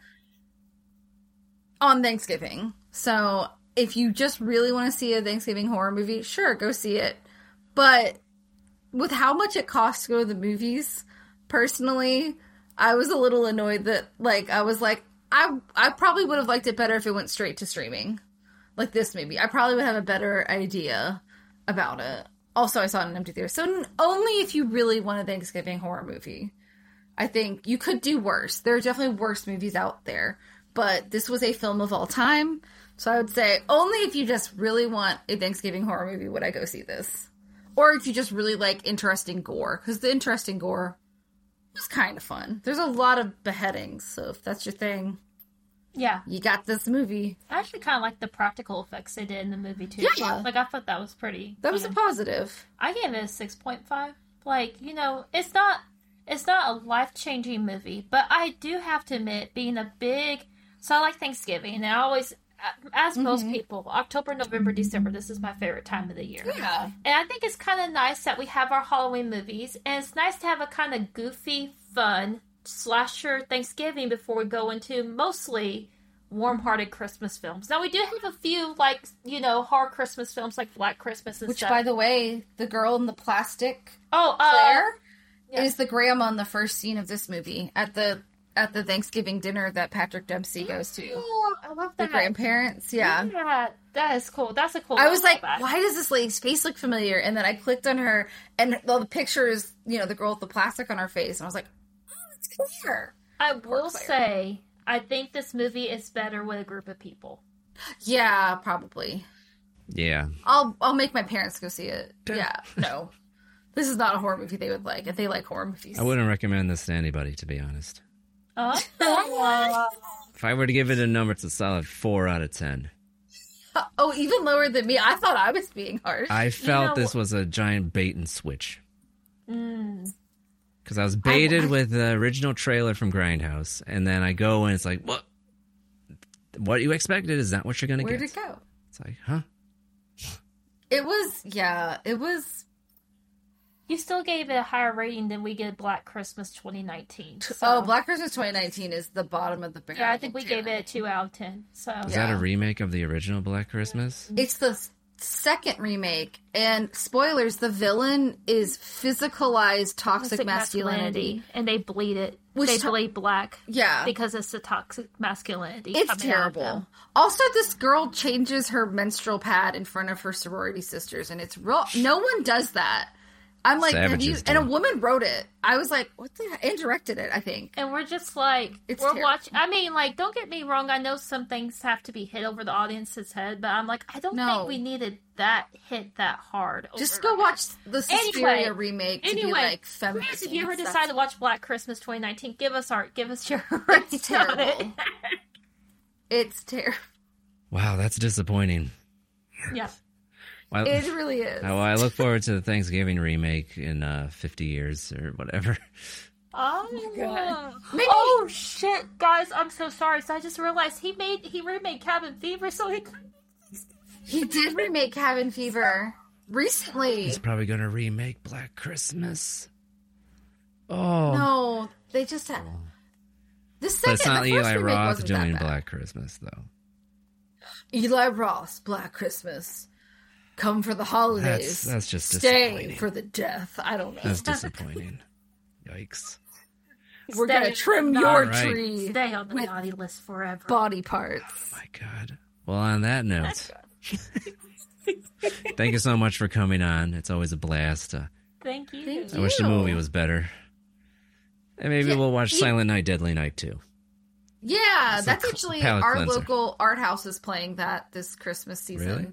Speaker 4: on Thanksgiving. So, if you just really want to see a Thanksgiving horror movie, sure, go see it. But with how much it costs to go to the movies, personally, I was a little annoyed that like I was like I I probably would have liked it better if it went straight to streaming. Like this maybe. I probably would have a better idea about it. Also, I saw it in an empty theater. So only if you really want a Thanksgiving horror movie. I think you could do worse. There are definitely worse movies out there. but this was a film of all time. So I would say only if you just really want a Thanksgiving horror movie would I go see this. Or if you just really like interesting gore, because the interesting gore was kind of fun. There's a lot of beheadings, so if that's your thing,
Speaker 5: Yeah.
Speaker 4: you got this movie.
Speaker 5: I actually kind of like the practical effects they did in the movie too.
Speaker 4: Yeah.
Speaker 5: Like I thought that was pretty.
Speaker 4: That was a positive.
Speaker 5: I gave it a six point five. Like you know, it's not it's not a life changing movie, but I do have to admit, being a big so I like Thanksgiving, and I always, as most
Speaker 4: Mhm.
Speaker 5: people, October, November, December, this is my favorite time of the year.
Speaker 4: Yeah.
Speaker 5: And I think it's kind of nice that we have our Halloween movies, and it's nice to have a kind of goofy, fun slasher Thanksgiving before we go into mostly warm-hearted Christmas films. Now we do have a few like you know horror Christmas films like Black Christmas and
Speaker 4: Which,
Speaker 5: stuff.
Speaker 4: by the way, the girl in the plastic
Speaker 5: oh uh,
Speaker 4: Claire
Speaker 5: yeah.
Speaker 4: is the grandma in the first scene of this movie at the at the Thanksgiving dinner that Patrick Dempsey goes to.
Speaker 5: Oh, I love that.
Speaker 4: The grandparents, yeah.
Speaker 5: Yeah, that is cool. That's a cool.
Speaker 4: I was like,
Speaker 5: callback.
Speaker 4: why does this lady's face look familiar? And then I clicked on her, and well, the picture is, you know, the girl with the plastic on her face. And I was like, oh, it's Claire.
Speaker 5: I will
Speaker 4: Claire.
Speaker 5: say, I think this movie is better with a group of people.
Speaker 4: Yeah, probably.
Speaker 3: Yeah.
Speaker 4: I'll I'll make my parents go see it. Yeah, no. This is not a horror movie they would like. If they like horror movies.
Speaker 3: I wouldn't recommend this to anybody, to be honest.
Speaker 5: Oh,
Speaker 3: If I were to give it a number, it's a solid four out of ten. (laughs)
Speaker 4: Oh, even lower than me. I thought I was being harsh.
Speaker 3: I felt
Speaker 5: know-
Speaker 3: this was a giant bait and switch
Speaker 5: mm.
Speaker 3: because I was baited with the original trailer from Grindhouse, and then I go and it's like, what? What you expected is not what you're gonna get?
Speaker 4: Where'd it go?
Speaker 3: It's like, huh?
Speaker 4: It was yeah, it was
Speaker 5: you still gave it a higher rating than we did Black Christmas 2019. So.
Speaker 4: Oh, Black Christmas 2019 is the bottom of the barrel.
Speaker 5: Yeah, I think we gave it a two out of ten. So
Speaker 3: Is that a remake of the original Black Christmas?
Speaker 4: It's the second remake, and spoilers: the villain is physicalized toxic,
Speaker 5: toxic
Speaker 4: masculinity.
Speaker 5: and they bleed it.
Speaker 4: Which
Speaker 5: they
Speaker 4: to-
Speaker 5: bleed black.
Speaker 4: Yeah.
Speaker 5: because it's the toxic masculinity.
Speaker 4: It's
Speaker 5: coming out of
Speaker 4: terrible. Also, this girl changes her menstrual pad in front of her sorority sisters, and it's real. No one does that. I'm like, have you? And a woman wrote it. I was like, what the? And directed it. I think.
Speaker 5: And we're just like
Speaker 4: It's
Speaker 5: we're watching. I mean, like, don't get me wrong. I know some things have to be hit over the audience's head, but I'm like, I don't
Speaker 4: No.
Speaker 5: think we needed that hit that hard.
Speaker 4: Just go
Speaker 5: our
Speaker 4: watch the Suspiria
Speaker 5: Anyway,
Speaker 4: remake to
Speaker 5: anyway,
Speaker 4: be like
Speaker 5: Please,
Speaker 4: feminist.
Speaker 5: if you ever
Speaker 4: and stuff.
Speaker 5: decide to watch Black Christmas 2019, give us our give us your (laughs)
Speaker 4: It's
Speaker 5: rating on it.
Speaker 4: terrible. It's terrible.
Speaker 3: Wow, that's disappointing.
Speaker 5: yeah.
Speaker 3: Well,
Speaker 4: It really is.
Speaker 3: well, I look forward to the Thanksgiving remake in uh, 50 years or whatever. (laughs)
Speaker 5: Oh,
Speaker 4: God.
Speaker 5: oh shit, guys! I'm so sorry. So I just realized he made he remade Cabin Fever, so he (laughs)
Speaker 4: He did remake Cabin Fever recently.
Speaker 3: He's probably going to remake Black Christmas. Oh.
Speaker 4: No, they just had the
Speaker 3: But
Speaker 4: second.
Speaker 3: it's not
Speaker 4: the first
Speaker 3: Eli
Speaker 4: remake
Speaker 3: Roth
Speaker 4: wasn't that
Speaker 3: doing. Black Christmas, though.
Speaker 4: Eli Roth, Black Christmas. Come for the holidays.
Speaker 3: That's- that's just
Speaker 4: stay
Speaker 3: disappointing.
Speaker 4: for the death. I don't know.
Speaker 3: That's disappointing. Yikes.
Speaker 4: We're
Speaker 5: Stay
Speaker 4: gonna trim your
Speaker 3: Alright.
Speaker 4: tree.
Speaker 5: stay on the naughty list forever.
Speaker 4: body parts.
Speaker 3: Oh my God. Well, on that note, (laughs) thank you so much for coming on. It's always a blast. Uh,
Speaker 5: Thank you.
Speaker 4: Thank
Speaker 3: I wish the movie was better. And maybe
Speaker 4: Yeah,
Speaker 3: we'll watch
Speaker 4: you-
Speaker 3: Silent Night, Deadly Night too.
Speaker 4: Yeah,
Speaker 3: It's
Speaker 4: that's actually our
Speaker 3: cleanser.
Speaker 4: local art house is playing that this Christmas season.
Speaker 3: Really?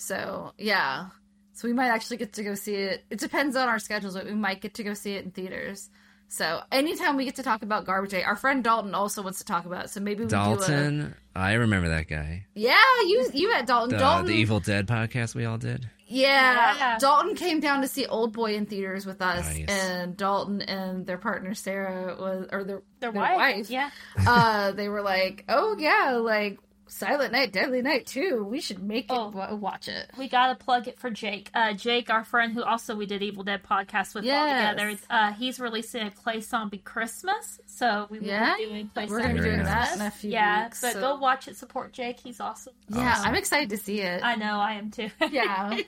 Speaker 4: So yeah, so we might actually get to go see it. It depends on our schedules, but we might get to go see it in theaters. So anytime we get to talk about Garbage Day, our friend Dalton also wants to talk about it. So maybe we do a
Speaker 3: Dalton, I remember that guy.
Speaker 4: yeah. You you met Dalton.
Speaker 3: The,
Speaker 4: Dalton
Speaker 3: the Evil Dead podcast we all did.
Speaker 4: Yeah.
Speaker 5: Yeah.
Speaker 4: Dalton came down to see Old Boy in theaters with us,
Speaker 3: Nice.
Speaker 4: and Dalton and their partner Sarah was, or their
Speaker 5: Their
Speaker 4: their
Speaker 5: wife,
Speaker 4: wife,
Speaker 5: yeah.
Speaker 4: uh, they were like, "Oh yeah, like Silent Night, Deadly Night too. We should make it
Speaker 5: Oh.
Speaker 4: wa- watch it."
Speaker 5: We gotta plug it for Jake. Uh, Jake, our friend who also we did Evil Dead podcast with all together. Uh, he's releasing a Clay Zombie Christmas, so we will
Speaker 4: Yeah?
Speaker 5: be doing Clay
Speaker 4: We're gonna be
Speaker 5: Zombie
Speaker 3: doing
Speaker 5: Christmas.
Speaker 4: that in a few
Speaker 5: yeah,
Speaker 4: weeks,
Speaker 5: but
Speaker 4: so-
Speaker 5: go watch it. Support Jake. He's awesome.
Speaker 4: Yeah,
Speaker 3: Awesome.
Speaker 4: I'm excited to see it.
Speaker 5: I know. I am too. (laughs)
Speaker 4: yeah.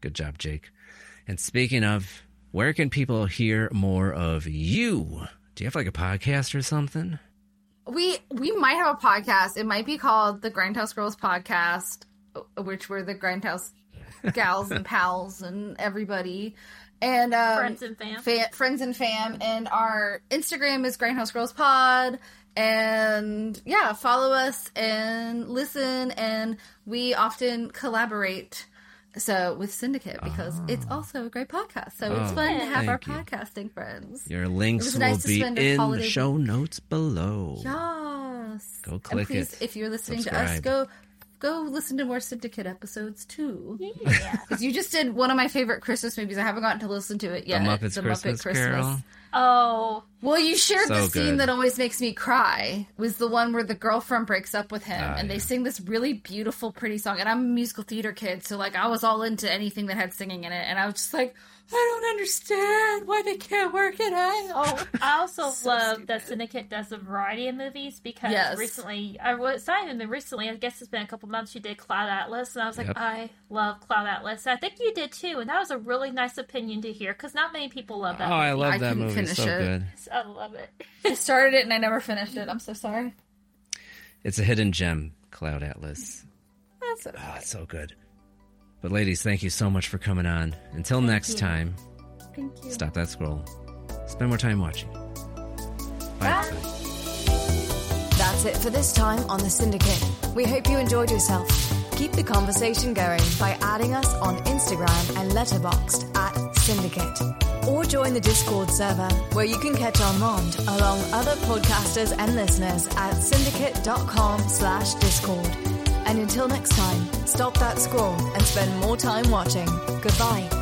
Speaker 3: Good job, Jake. And speaking of, where can people hear more of you? Do you have like a podcast or something?
Speaker 4: We we might have a podcast. It might be called the Grindhouse Girls Podcast, which we're the Grindhouse gals and (laughs) pals and everybody, and um,
Speaker 5: Friends and fam.
Speaker 4: fa- friends and fam. And our Instagram is Grindhouse Girls Pod, and yeah, follow us and listen. And we often collaborate. So with Cinedicate because it's ah. also a great podcast. So it's
Speaker 3: Oh,
Speaker 4: fun to have our
Speaker 3: you.
Speaker 4: podcasting friends.
Speaker 3: Your links will
Speaker 4: nice
Speaker 3: be in the show notes below.
Speaker 4: Yes.
Speaker 3: Go
Speaker 4: and
Speaker 3: click
Speaker 4: please,
Speaker 3: it.
Speaker 4: if you're listening to us, go go listen to more Cinedicate episodes too. Yeah. (laughs) Because you just did one of my favorite Christmas movies. I haven't gotten to listen to it yet.
Speaker 3: The Muppets Christmas Carol?
Speaker 5: Oh.
Speaker 4: Well, you shared
Speaker 3: So
Speaker 4: the scene
Speaker 3: good.
Speaker 4: that always makes me cry. Was the one where the girlfriend breaks up with him,
Speaker 3: Ah,
Speaker 4: and
Speaker 3: yeah.
Speaker 4: they sing this really beautiful, pretty song. And I'm a musical theater kid, so like I was all into anything that had singing in it, and I was just like, I don't understand why they can't work it out.
Speaker 5: Oh, I also (laughs) love that Cinedicate does a variety of movies because
Speaker 4: Yes.
Speaker 5: recently, I was not even recently, I guess it's been a couple months, you did Cloud Atlas, and I was like,
Speaker 3: Yep.
Speaker 5: I love Cloud Atlas. And I think you did too, and that was a really nice opinion to hear because not many people love that.
Speaker 3: Oh,
Speaker 5: that
Speaker 3: I love
Speaker 4: I
Speaker 3: that
Speaker 4: couldn't
Speaker 3: movie.
Speaker 4: finish
Speaker 3: So
Speaker 4: it.
Speaker 3: good.
Speaker 5: I love it.
Speaker 4: I started it and I never finished it. I'm so sorry.
Speaker 3: It's a hidden gem, Cloud Atlas.
Speaker 4: That's okay.
Speaker 3: Oh, ah, it's so good. But ladies, thank you so much for coming on. Until next
Speaker 4: you.
Speaker 3: time,
Speaker 4: Thank you.
Speaker 3: stop that scroll. Spend more time watching. Bye.
Speaker 2: That's it for this time on The Cinedicate. We hope you enjoyed yourself. Keep the conversation going by adding us on Instagram and Letterboxd at Cinedicate. Or join the Discord server where you can catch Armand along other podcasters and listeners at cinedicate.com slash discord. And until next time, stop that scroll and spend more time watching. Goodbye.